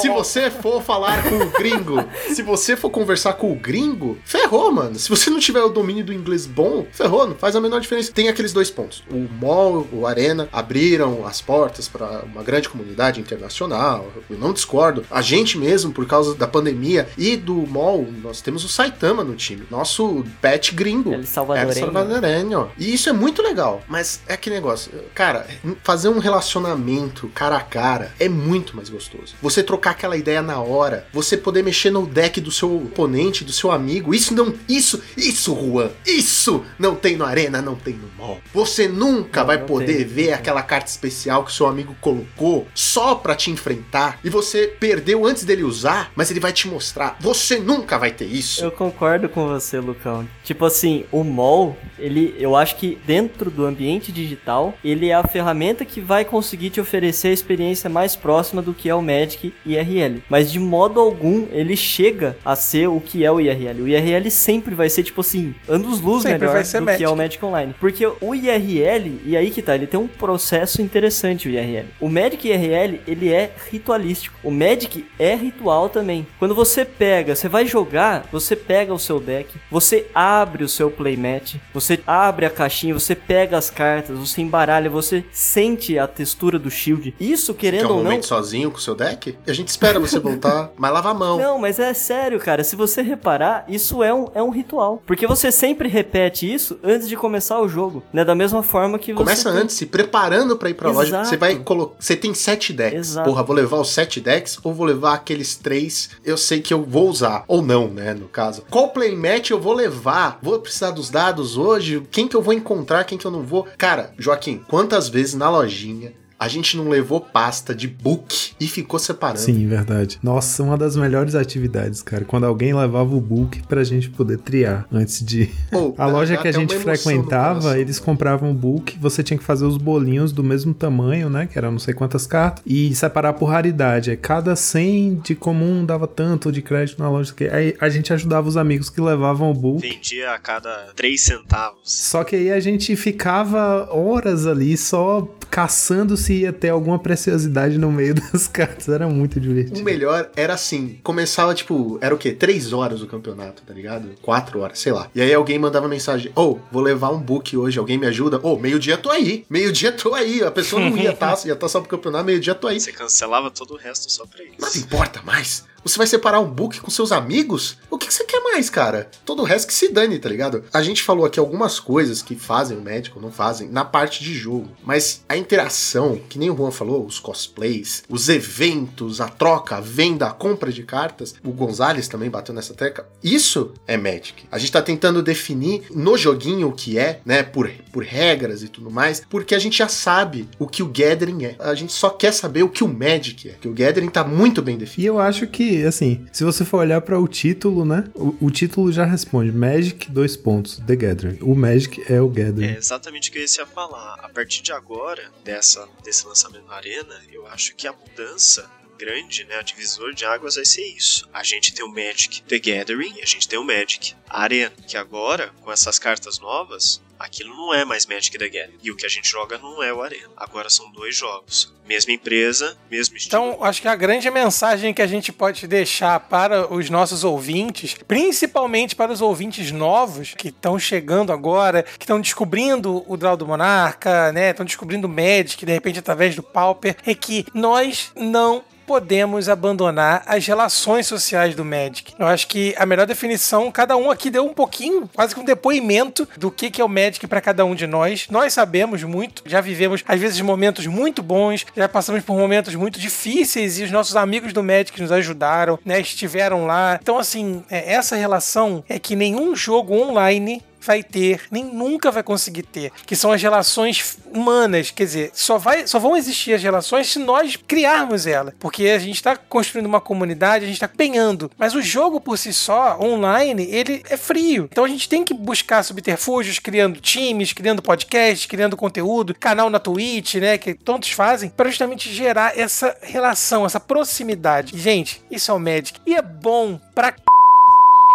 se você for falar com o gringo, se você for conversar com o gringo, ferrou, mano. Se você não tiver o domínio do inglês bom, ferrou, não faz a menor diferença. Tem aqueles dois pontos. O mall, o Arena abriram as portas para uma grande comunidade internacional. Eu não discordo. A gente mesmo, por causa da pandemia e do mall, nós temos o Saitama no time. Nosso pet gringo. El Salvadoreño. El Salvadoreño. E isso é muito legal. Mas é aquele negócio. Cara, fazer um relacionamento cara a cara é muito mais gostoso. Você trocar aquela ideia na hora, você poder mexer no deck do seu oponente, do seu amigo. Isso não. Isso, isso, Juan. Isso não tem no Arena, não tem no mall. Você nunca Não, vai não poder tem, ver não aquela carta especial que seu amigo colocou só pra te enfrentar e você perdeu antes dele usar, mas ele vai te mostrar. Você nunca vai ter isso. Eu concordo com você, Lucão. Tipo assim, o mall, ele, eu acho que dentro do ambiente digital, ele é a ferramenta que vai conseguir te oferecer a experiência mais próxima do que é o Magic IRL. Mas de modo algum, ele chega a ser o que é o IRL. O IRL sempre vai ser, tipo assim, anos luz Sempre melhor vai ser do Magic. que é o Magic Online. Porque o IRL, e aí que tá, ele tem um processo interessante, o IRL. O Magic IRL, ele é ritualístico. O Magic é ritual também. Quando você pega, você vai jogar, você pega o seu deck, você abre o seu playmat, você abre a caixinha, você pega as cartas, você embaralha, você sente a textura do shield. Isso, Quer querendo um ou não, sozinho com o seu deck? A gente espera você voltar, mas lava a mão. Não, mas é sério, cara. Se você reparar, isso é um, é um ritual. Porque você sempre repete isso antes de começar o jogo. Né? Da mesma forma que você. Começa antes, se preparando pra ir pra loja. Exato. Você vai colocar. Você tem sete decks. Exato. Porra, vou levar os sete decks ou vou levar aqueles três eu sei que eu vou usar. Ou não, né? No caso. Qual playmat eu vou levar? Vou precisar dos dados hoje? Quem que eu vou encontrar? Quem que eu não vou? Cara, Joaquim, quantas vezes na lojinha a gente não levou pasta de book e ficou separando? Sim, verdade. Nossa, uma das melhores atividades, cara. Quando alguém levava o book pra gente poder triar antes de. Pô, A loja que a gente frequentava, eles compravam o book, você tinha que fazer os bolinhos do mesmo tamanho, né? Que eram não sei quantas cartas, e separar por raridade. Aí Cada 100 de comum dava tanto de crédito na loja. que- Aí a gente ajudava os amigos que levavam o book. Vendia a cada 3 centavos. Só que aí a gente ficava horas ali só caçando se ia ter alguma preciosidade no meio das cartas. Era muito O divertido. melhor era assim, começava tipo, era o quê? Três horas o campeonato, tá ligado? Quatro horas, sei lá. E aí alguém mandava mensagem, ô, vou levar um book hoje, alguém me ajuda? Ô, meio-dia tô aí, meio-dia tô aí. A pessoa não ia estar, ia estar só pro campeonato, meio-dia tô aí. Você cancelava todo o resto só pra isso. importa mais. Você vai separar um book com seus amigos? O que, você quer mais, cara? Todo o resto que se dane, tá ligado? A gente falou aqui algumas coisas que fazem o Magic ou não fazem na parte de jogo, mas a interação, que nem o Juan falou, os cosplays, os eventos, a troca, a venda, a compra de cartas, o Gonzalez também bateu nessa tecla. Isso é Magic. A gente tá tentando definir no joguinho o que é, né, por, por regras e tudo mais, porque a gente já sabe o que o Gathering é. A gente só quer saber o que o Magic é, que o Gathering tá muito bem E definido. eu acho que, assim, se você for olhar para o título, né? O, o título já responde Magic, dois pontos, The Gathering. O Magic é o Gathering. É exatamente o que eu ia falar. A partir de agora, dessa, desse lançamento na Arena, eu acho que a mudança grande, né, a divisor de águas vai ser isso. A gente tem o Magic The Gathering e a gente tem o Magic Arena, que agora, com essas cartas novas, aquilo não é mais Magic The Gathering. E o que a gente joga não é o Arena. Agora são dois jogos. Mesma empresa, mesmo estilo. Então, acho que a grande mensagem que a gente pode deixar para os nossos ouvintes, principalmente para os ouvintes novos que estão chegando agora, que estão descobrindo o Draw do Monarca, né? Estão descobrindo o Magic, de repente, através do Pauper, é que nós não podemos abandonar as relações sociais do Magic. Eu acho que a melhor definição, cada um aqui deu um pouquinho, quase que um depoimento do que é o Magic para cada um de nós. Nós sabemos muito, já vivemos às vezes momentos muito bons, já passamos por momentos muito difíceis e os nossos amigos do Magic nos ajudaram, né? Estiveram lá. Então assim, é, essa relação é que nenhum jogo online vai ter, nem nunca vai conseguir ter, que são as relações humanas, quer dizer, só, vai, só vão existir as relações se nós criarmos ela, porque a gente está construindo uma comunidade, a gente está penhando, mas o jogo por si só, online, ele é frio, então a gente tem que buscar subterfúgios, criando times, criando podcasts, criando conteúdo, canal na Twitch, né, que tantos fazem, para justamente gerar essa relação, essa proximidade. Gente, isso é o Magic, e é bom pra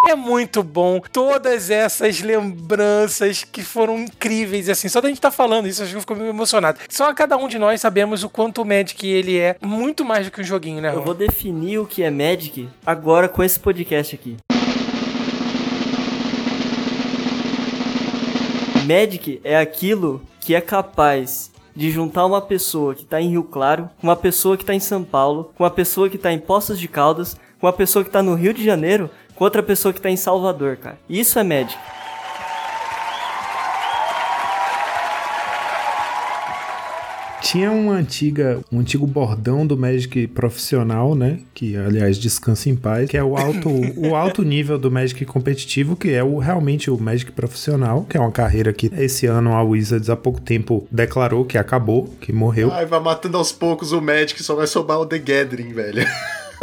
é muito bom. Todas essas lembranças que foram incríveis, assim. Só da gente estar falando isso, acho que eu fico meio emocionado. Só cada um de nós sabemos o quanto o Magic ele é muito mais do que um joguinho, né? Eu vou definir o que é Magic agora com esse podcast aqui. Magic é aquilo que é capaz de juntar uma pessoa que tá em Rio Claro, com uma pessoa que tá em São Paulo, com uma pessoa que tá em Poços de Caldas, com uma pessoa que tá no Rio de Janeiro, com outra pessoa que tá em Salvador, cara. Isso é Magic. Tinha uma antiga, um antigo bordão do Magic profissional, né? Que, aliás, descansa em paz, que é o alto, o alto nível do Magic competitivo, que é o, realmente o Magic profissional, que é uma carreira que esse ano a Wizards há pouco tempo declarou que acabou, que morreu. Ai, vai matando aos poucos o Magic, só vai sobrar o The Gathering, velho.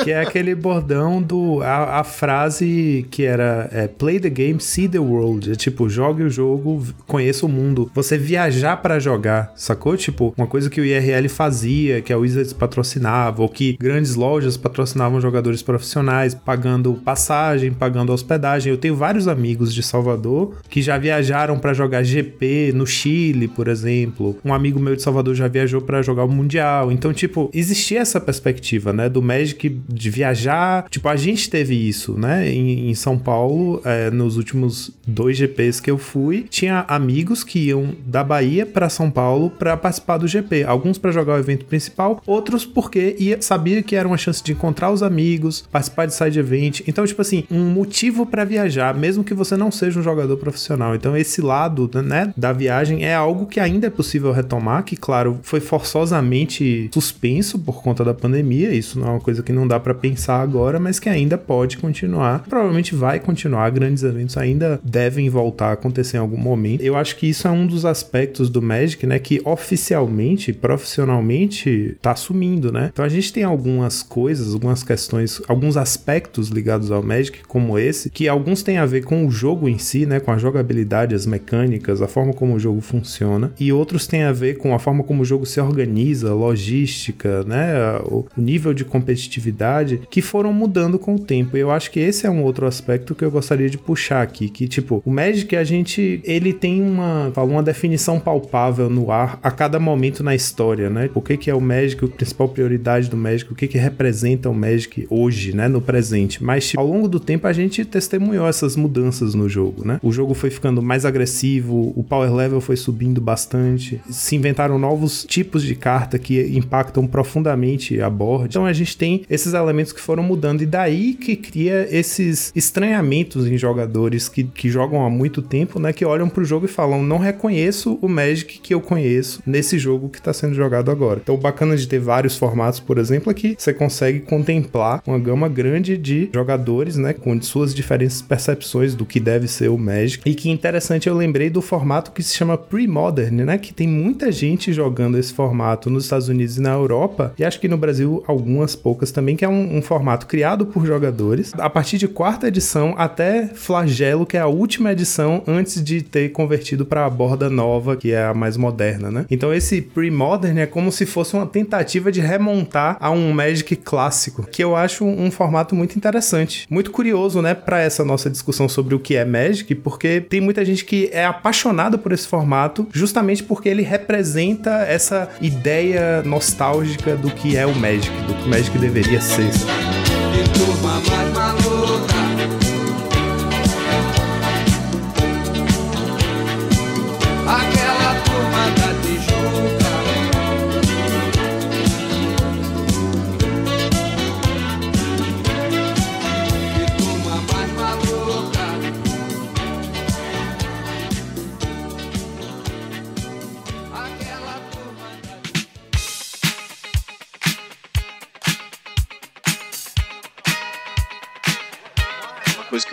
Que é aquele bordão do. A, a frase que era é, Play the game, see the world. É tipo, jogue o jogo, conheça o mundo. Você viajar pra jogar, sacou? Tipo, uma coisa que o IRL fazia, que a Wizards patrocinava, ou que grandes lojas patrocinavam jogadores profissionais, pagando passagem, pagando hospedagem. Eu tenho vários amigos de Salvador que já viajaram pra jogar GP no Chile, por exemplo. Um amigo meu de Salvador já viajou pra jogar o Mundial. Então, tipo, existia essa perspectiva, né? Do Magic de viajar. Tipo, a gente teve isso, né? Em, em São Paulo, é, nos últimos dois GPs que eu fui, tinha amigos que iam da Bahia pra São Paulo pra participar do GP. Alguns pra jogar o evento principal, outros porque ia, sabia que era uma chance de encontrar os amigos, participar de side event. Então, tipo assim, um motivo pra viajar, mesmo que você não seja um jogador profissional. Então, esse lado, né, da viagem é algo que ainda é possível retomar, que, claro, foi forçosamente suspenso por conta da pandemia. Isso não é uma coisa que não dá pra pensar agora, mas que ainda pode continuar. Provavelmente vai continuar. Grandes eventos ainda devem voltar a acontecer em algum momento. Eu acho que isso é um dos aspectos do Magic, né, que oficialmente, profissionalmente, tá sumindo, né? Então a gente tem algumas coisas, algumas questões, alguns aspectos ligados ao Magic, como esse, que alguns têm a ver com o jogo em si, né, com a jogabilidade, as mecânicas, a forma como o jogo funciona, e outros têm a ver com a forma como o jogo se organiza, logística, né, o nível de competitividade, que foram mudando com o tempo. E eu acho que esse é um outro aspecto que eu gostaria de puxar aqui, que tipo, o Magic a gente, ele tem uma, uma definição palpável no ar a cada momento na história, né? O que que é o Magic, a principal prioridade do Magic, o que que representa o Magic hoje, né, no presente. Mas tipo, ao longo do tempo a gente testemunhou essas mudanças no jogo, né? O jogo foi ficando mais agressivo, o power level foi subindo bastante, se inventaram novos tipos de carta que impactam profundamente a board. Então a gente tem esses elementos que foram mudando. E daí que cria esses estranhamentos em jogadores que, que jogam há muito tempo, né? Que olham pro jogo e falam: não reconheço o Magic que eu conheço nesse jogo que tá sendo jogado agora. Então, o bacana de ter vários formatos, por exemplo, é que você consegue contemplar uma gama grande de jogadores, né? Com suas diferentes percepções do que deve ser o Magic. E que interessante, eu lembrei do formato que se chama Pre-Modern, né? Que tem muita gente jogando esse formato nos Estados Unidos e na Europa, e acho que no Brasil algumas poucas também, que é um, um formato criado por jogadores. A partir de quarta edição até Flagelo, que é a última edição antes de ter convertido para a borda nova, que é a mais moderna, né? Então esse Pre-Modern é como se fosse uma tentativa de remontar a um Magic clássico, que eu acho um formato muito interessante, muito curioso, né, para essa nossa discussão sobre o que é Magic, porque tem muita gente que é apaixonada por esse formato, justamente porque ele representa essa ideia nostálgica do que é o Magic, do que o Magic deveria ser. Que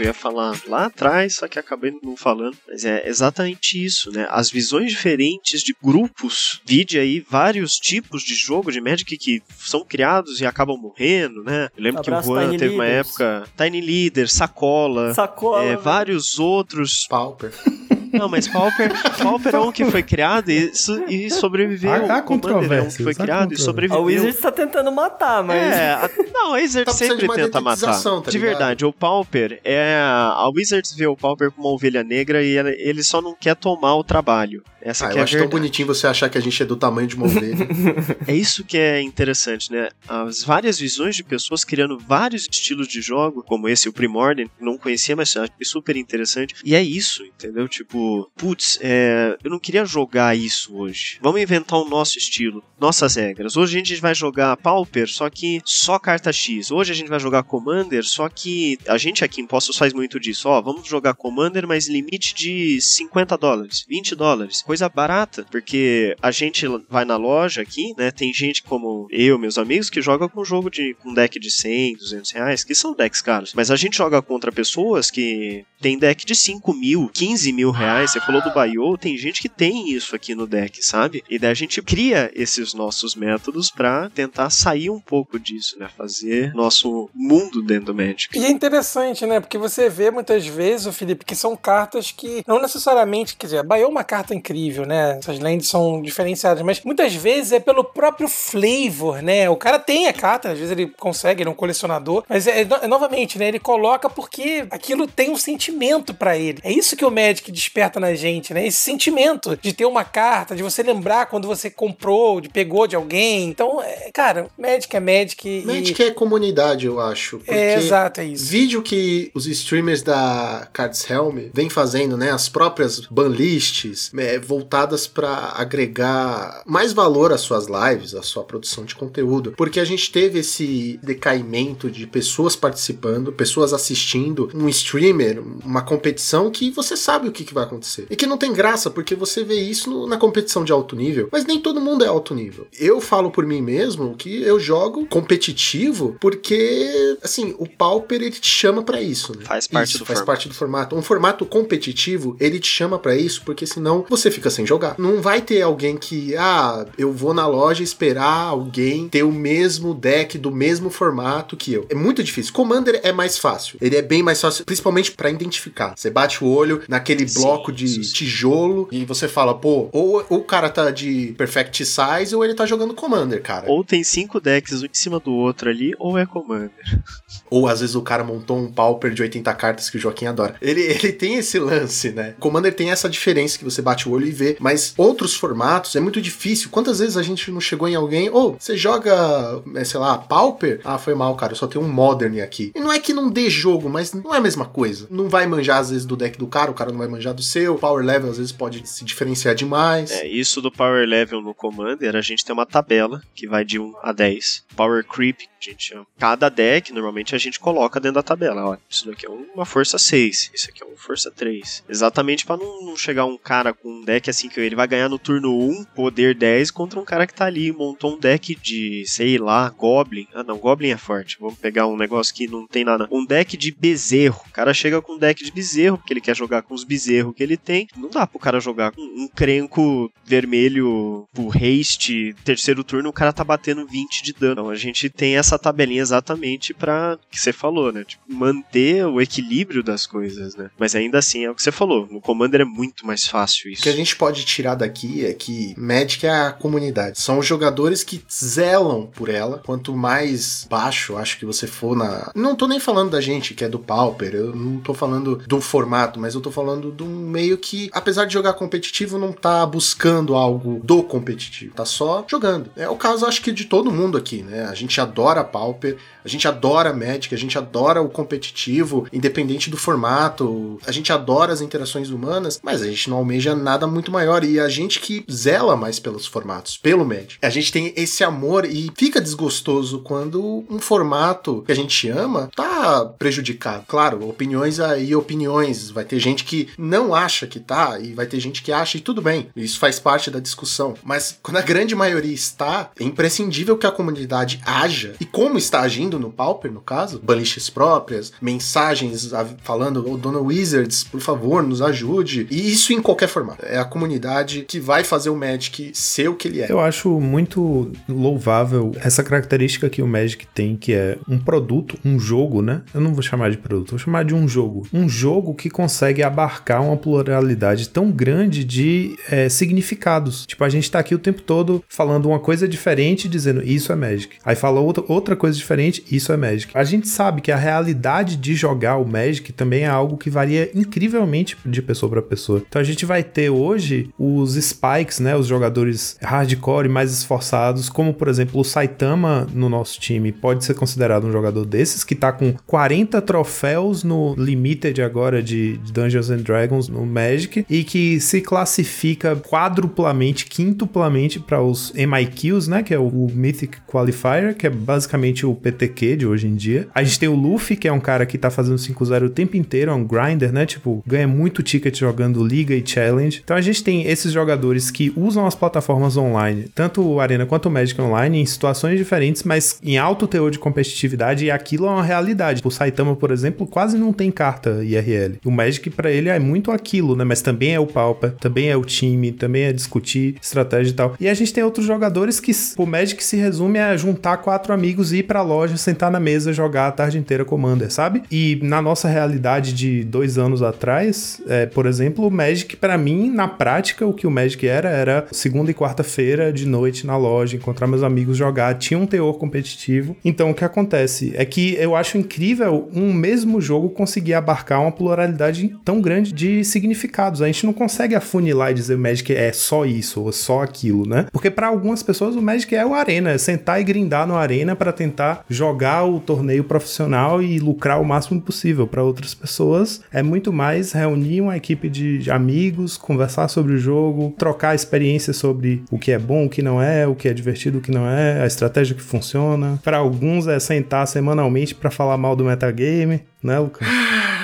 que eu ia falar lá atrás, só que acabei não falando. Mas é exatamente isso, né? As visões diferentes de grupos. Vide aí vários tipos de jogo de Magic que são criados e acabam morrendo, né? Eu lembro Abraço, que o Juan Tiny teve uma Leaders. época. Tiny Leader, Sacola. Sacola. é, velho. vários outros. Pauper. Não, mas Pauper, Pauper é um que foi criado e, su- e sobreviveu. Há- há O Commander é um que foi criado e controvérsias. A sobreviveu. Wizards tá tentando matar, mas. É, a- não, a Wizards Tá sempre tenta matar. tá de verdade, o Pauper é. A Wizards vê o Pauper como uma ovelha negra e ele, ele só não quer tomar o trabalho. Essa Ah, eu é acho tão verdade. bonitinho você achar que a gente é do tamanho de uma ovelha. É isso que é interessante, né? As várias visões de pessoas criando vários estilos de jogo, como esse, o Primordial, não conhecia, mas achei super interessante. E é isso, entendeu? Tipo, putz, é, eu não queria jogar isso hoje. Vamos inventar o nosso estilo, nossas regras. Hoje a gente vai jogar Pauper, só que só carta X. Hoje a gente vai jogar Commander, só que a gente aqui em Postos faz muito disso. Ó, vamos jogar Commander, mas limite de 50 dólares, 20 dólares. Coisa barata, porque a gente vai na loja aqui, né? Tem gente como eu, meus amigos, que joga com jogo de com deck de 100, 200 reais, que são decks caros. Mas a gente joga contra pessoas que tem deck de 5 mil, 15 mil reais. Você falou do Bayo, tem gente que tem isso aqui no deck, sabe? E daí a gente cria esses nossos métodos pra tentar sair um pouco disso, né? Fazer nosso mundo dentro do Magic. E é interessante, né? Porque você vê muitas vezes, o Felipe, que são cartas que não necessariamente, quer dizer, a Bahia é uma carta incrível, né? Essas lands são diferenciadas, mas muitas vezes é pelo próprio flavor, né? O cara tem a carta, às vezes ele consegue, ele é um colecionador, mas é, é novamente, né? Ele coloca porque aquilo tem um sentimento pra ele. É isso que o Magic desperta na gente, né? Esse sentimento de ter uma carta, de você lembrar quando você comprou, de pegou de alguém. Então, é, cara, Magic é Magic e... Magic é comunidade, eu acho. É, exato, é isso. Vídeo que os streamers da Cards Helm vêm fazendo, né? As próprias banlists é, voltadas pra agregar mais valor às suas lives, à sua produção de conteúdo. Porque a gente teve esse decaimento de pessoas participando, pessoas assistindo, um streamer, uma competição que você sabe o que, que vai acontecer. E que não tem graça, porque você vê isso no- na competição de alto nível. Mas nem todo mundo é alto nível. Eu falo por mim mesmo que eu jogo competitivo porque, assim, o Pauper ele te chama pra isso, né? Faz parte Isso, do faz formato. parte do formato. Um formato competitivo, ele te chama pra isso, porque senão você fica sem jogar. Não vai ter alguém que, ah, eu vou na loja esperar alguém ter o mesmo deck do mesmo formato que eu. É muito difícil. Commander é mais fácil. Ele é bem mais fácil, principalmente pra identificar. Você bate o olho naquele Sim, bloco de sim. tijolo e você fala, pô, ou, ou o cara tá de Perfect Size ou ele tá jogando Commander, cara. Ou tem cinco decks um em cima do outro ali, ou é Commander. Ou às vezes o cara montou um pauper de 80 cartas que o Joaquim adora. Ele, ele tem esse lance, né? Commander tem essa diferença que você bate o olho e vê, mas outros formatos é muito difícil. Quantas vezes a gente não chegou em alguém, ou você joga, é, sei lá, pauper? Ah, foi mal, cara, eu só tenho um Modern aqui. E não é que não dê jogo, mas não é a mesma coisa. Não vai manjar às vezes do deck do cara, o cara não vai manjar do seu power level às vezes pode se diferenciar demais. É, isso do Power Level no Commander, a gente tem uma tabela que vai de 1 a 10. Power Creep, a gente. Cada deck, normalmente, a gente coloca dentro da tabela. Olha, isso daqui é uma força 6, isso aqui é uma força 3. Exatamente pra não, não chegar um cara com um deck assim que ele vai ganhar no turno 1, poder 10, contra um cara que tá ali, montou um deck de, sei lá, Goblin. Ah não, Goblin é forte. Vamos pegar um negócio que não tem nada. Um deck de bezerro. O cara chega com um deck de bezerro, porque ele quer jogar com os bezerros que ele tem. Não dá pro cara jogar com um crenco vermelho por haste, terceiro turno, o cara tá batendo 20 de dano. Então a gente tem essa tabelinha exatamente pra que você falou, né? Tipo, manter o equilíbrio das coisas, né? Mas ainda assim é o que você falou. No Commander é muito mais fácil O isso. que a gente pode tirar daqui é que Magic é a comunidade. São os jogadores que zelam por ela. Quanto mais baixo, acho que você for na. Não tô nem falando da gente que é do Pauper, eu não tô falando do formato, mas eu tô falando de um meio que, apesar de jogar competitivo, não tá buscando algo do competitivo. Tá só jogando. É o caso, acho que, de todo mundo aqui, né? A gente adora Pauper, a gente adora Magic, a gente adora o competitivo, independente do formato, a gente adora as interações humanas, mas a gente não almeja nada muito maior. E a gente que zela mais pelos formatos, pelo Magic. A gente tem esse amor e fica desgostoso quando um formato que a gente ama tá prejudicado. Claro, opiniões aí, opiniões. Vai ter gente que não acha que tá, e vai ter gente que acha, e tudo bem. Isso faz parte da discussão. Mas quando a grande maioria está, é imprescindível que a comunidade haja. E como está agindo no Pauper, no caso, baniches próprias, mensagens falando, ô Dona Wizards, por favor, nos ajude. E isso em qualquer formato. É a comunidade que vai fazer o Magic ser o que ele é. Eu acho muito louvável essa característica que o Magic tem, que é um produto, um jogo, né? Eu não vou chamar de produto, vou chamar de um jogo. Um jogo que consegue abarcar uma pluralidade tão grande de é, significados. Tipo, a gente tá aqui o tempo todo falando uma coisa diferente, dizendo isso é Magic. Aí fala outra coisa diferente, isso é Magic. A gente sabe que a realidade de jogar o Magic também é algo que varia incrivelmente de pessoa para pessoa. Então a gente vai ter hoje os spikes, né, os jogadores hardcore mais esforçados, como por exemplo o Saitama no nosso time, pode ser considerado um jogador desses que tá com 40 troféus no limited agora de de Dungeons and Dragons no Magic e que se classifica quadruplamente, quintuplamente para os MIQs, né, que é o Mythic Qualifier, que é basicamente o PTQ de hoje em dia. A gente tem o Luffy, que é um cara que tá fazendo 5-0 o tempo inteiro, é um grinder, né, tipo, ganha muito ticket jogando Liga e Challenge. Então a gente tem esses jogadores que usam as plataformas online, tanto o Arena quanto o Magic Online, em situações diferentes, mas em alto teor de competitividade, e aquilo é uma realidade. O Saitama, por exemplo, quase não tem carta IRL. O Magic, pra ele, é muito aquilo, né? Mas também é o Pauper, também é o time, também é discutir estratégia e tal. E a gente tem outros jogadores que o Magic se resume a juntar quatro amigos e ir pra loja, sentar na mesa, jogar a tarde inteira Commander, sabe? E na nossa realidade de dois anos atrás, é, por exemplo, o Magic, pra mim, na prática, o que o Magic era, era segunda e quarta-feira de noite na loja, encontrar meus amigos jogar, tinha um teor competitivo. Então, o que acontece é que eu acho incrível um mesmo jogo conseguir abarcar uma pluralidade tão grande de significados. A gente não consegue afunilar e dizer o Magic é só isso ou só aquilo, né? Porque pra algumas pessoas o Magic é o Arena, é sentar e grindar no Arena pra tentar jogar o torneio profissional e lucrar o máximo possível. Pra outras pessoas é muito mais reunir uma equipe de amigos, conversar sobre o jogo, trocar experiências sobre o que é bom, o que não é, o que é divertido, o que não é, a estratégia que funciona. Pra alguns é sentar semanalmente pra falar mal do metagame, né, Lucas?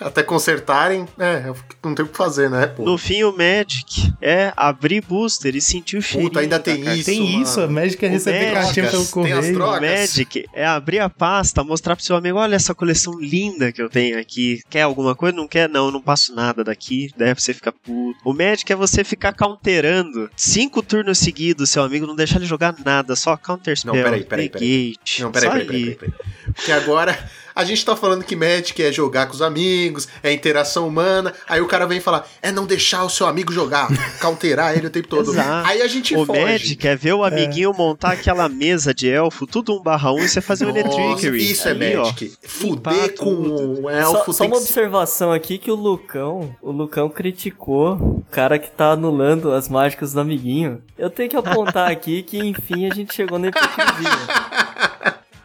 Até consertarem, é, não tem o que fazer, né, pô? No fim, o Magic é abrir booster e sentir o cheiro. Puta, ainda tem isso. Tem isso, a mano. Magic é O receber Magic, cartinha pelo tem as correio. trocas. O Magic é abrir a pasta, mostrar pro seu amigo, olha essa coleção linda que eu tenho aqui. Quer alguma coisa? Não quer? Não, eu não passo nada daqui. Daí você fica puto. O Magic é você ficar counterando cinco turnos seguidos, seu amigo não deixar ele jogar nada, só counter spell, Não, peraí, peraí, peraí. negate. Não, peraí, peraí, peraí, aí. peraí, peraí. Porque agora a gente tá falando que Magic é jogar com os amigos, é interação humana. Aí o cara vem falar, é não deixar o seu amigo jogar, counterar ele o tempo todo. Exato. Aí a gente O foge. Magic é ver o amiguinho montar aquela mesa de elfo, tudo um barra um, e você fazer o Nossa, Electrickery. Isso é ó. Magic. Fuder Limpar com tudo. um elfo Só, só tem uma que ser- observação aqui que o Lucão, o Lucão criticou o cara que tá anulando as mágicas do amiguinho. Eu tenho que apontar aqui que enfim a gente chegou na hipocrisia.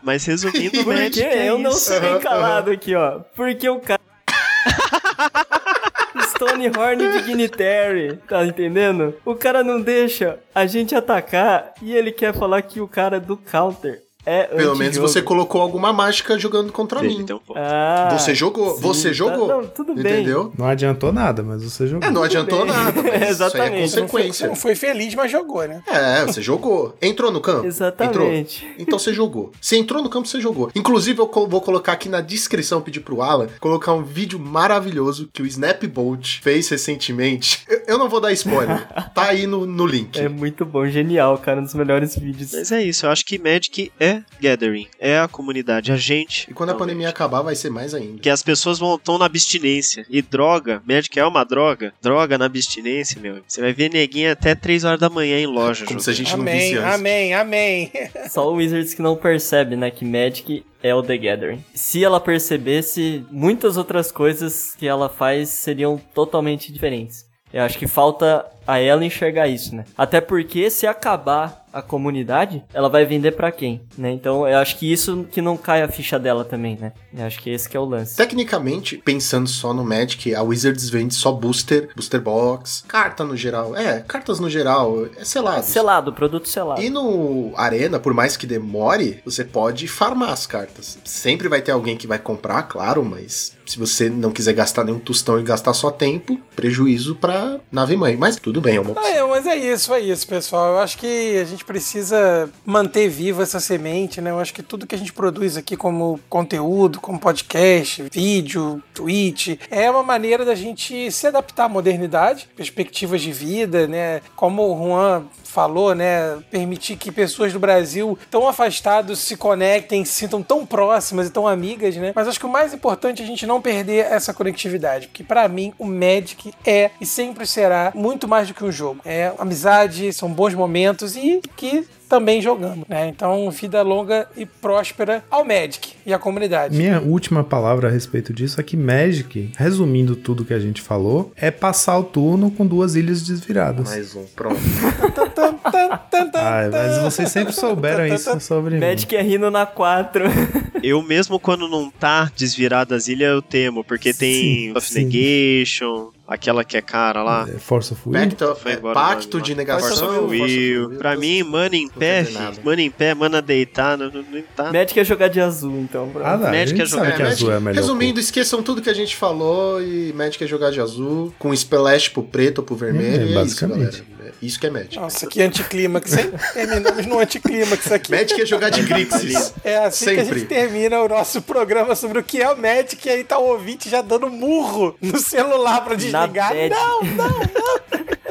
Mas resumindo, o Porque Magic é eu não isso. serei calado aqui, ó. Porque o cara Stonehorn Dignitary, tá entendendo? O cara não deixa a gente atacar e ele quer falar que o cara do counter é Pelo menos você colocou alguma mágica jogando contra mim. ponto. Ah, Você jogou, sim, você tá- jogou. Não, tudo bem. Entendeu? Não adiantou nada, mas você jogou. É, não adiantou bem. nada. Mas Exatamente. Isso aí é Você consequência. não foi feliz, mas jogou, né? É, você jogou. Entrou no campo? Exatamente. Entrou. Então você jogou. Você entrou no campo, você jogou. Inclusive, eu vou colocar aqui na descrição, pedir pro Alan, colocar um vídeo maravilhoso que o Snapbolt fez recentemente. Eu, eu não vou dar spoiler. Tá aí no, no link. É muito bom, genial, cara, um dos melhores vídeos. Mas é isso, eu acho que Magic é Gathering, é a comunidade, a gente. E quando a realmente. pandemia acabar, vai ser mais ainda. Que as pessoas vão estão na abstinência. E droga, Magic é uma droga. Droga na abstinência, meu. Você vai ver neguinha até 3 horas da manhã em loja. Como jogando. se a gente não Amém, visse antes. amém, amém. Só o Wizards que não percebe, né, que Magic é o The Gathering. Se ela percebesse, muitas outras coisas que ela faz seriam totalmente diferentes. Eu acho que falta a ela enxergar isso, né? Até porque se acabar a comunidade, ela vai vender pra quem, né? Então eu acho que isso que não cai a ficha dela também, né? Eu acho que esse que é o lance. Tecnicamente, pensando só no Magic, a Wizards vende só booster, booster box, carta no geral. É, cartas no geral, é selado. Selado, produto selado. E no Arena, por mais que demore, você pode farmar as cartas. Sempre vai ter alguém que vai comprar, claro, mas se você não quiser gastar nenhum tostão e gastar só tempo, prejuízo pra nave mãe. Mas tudo bem, é uma opção. é, mas é isso, é isso, pessoal. Eu acho que a gente precisa manter viva essa semente, né? Eu acho que tudo que a gente produz aqui como conteúdo, como podcast, vídeo, tweet, é uma maneira da gente se adaptar à modernidade, perspectivas de vida, né? Como o Juan falou, né? Permitir que pessoas do Brasil tão afastados se conectem, se sintam tão próximas e tão amigas, né? Mas acho que o mais importante é a gente não perder essa conectividade, porque pra mim o Magic é e sempre será muito mais do que um jogo. É amizade, são bons momentos e que também jogamos, né? Então, vida longa e próspera ao Magic e à comunidade. Minha última palavra a respeito disso é que Magic, resumindo tudo que a gente falou, é passar o turno com duas ilhas desviradas. Mais um, pronto. Ai, mas vocês sempre souberam isso sobre mim. Magic é rindo na 4. Eu mesmo quando não tá desvirado as ilhas, eu temo, porque tem Sim, of. Negation, aquela que é cara lá. É, Force of Will. Pacto, é, embora, pacto mano. de Force negação. of Will. Pra mim, mana em pé, filho. Mana em pé, mana deitada, não, não tá. Magic é jogar de azul, então. Ah, não, Magic é jogar- que É, azul é melhor Resumindo, esqueçam tudo que a gente falou e Magic é jogar de azul, com splash pro preto ou pro vermelho. É, e é isso, basicamente. galera. É Isso que é Magic. Nossa, que anticlímax, hein? Terminamos no anticlímax aqui. Magic é jogar de Grixis. É assim que a Sempre. gente termina o nosso programa sobre o que é o Magic, e aí tá o ouvinte já dando murro no celular pra desligar. bad. Não, não,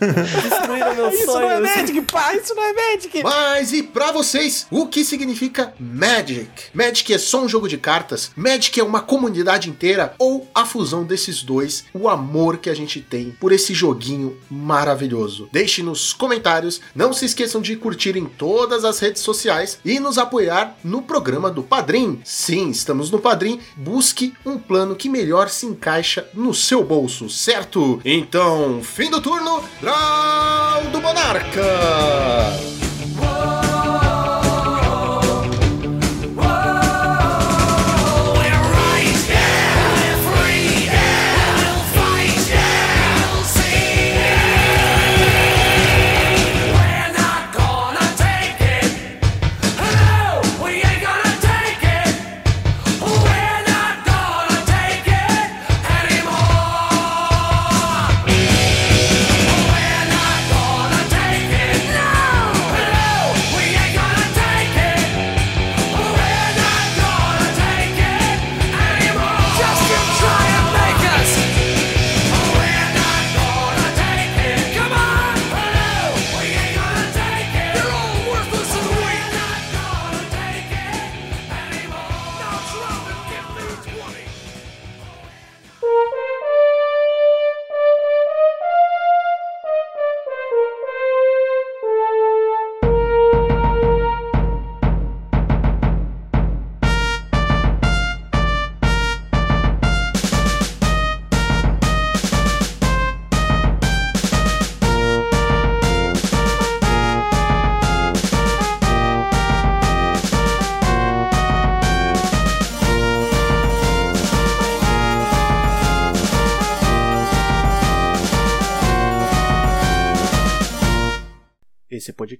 Destruíram meus isso não é sonhos. Magic, pá, isso não é Magic. Mas e pra vocês, o que significa Magic? Magic é só um jogo de cartas? Magic é uma comunidade inteira? Ou a fusão desses dois, o amor que a gente tem por esse joguinho maravilhoso? Deixe nos comentários, não se esqueçam de curtir em todas as redes sociais e nos apoiar no programa do Padrim. Sim, estamos no Padrim, busque um plano que melhor se encaixa no seu bolso, certo? Então, fim do turno, Draw do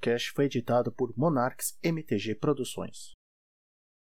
podcast foi editado por Monarques MTG Produções.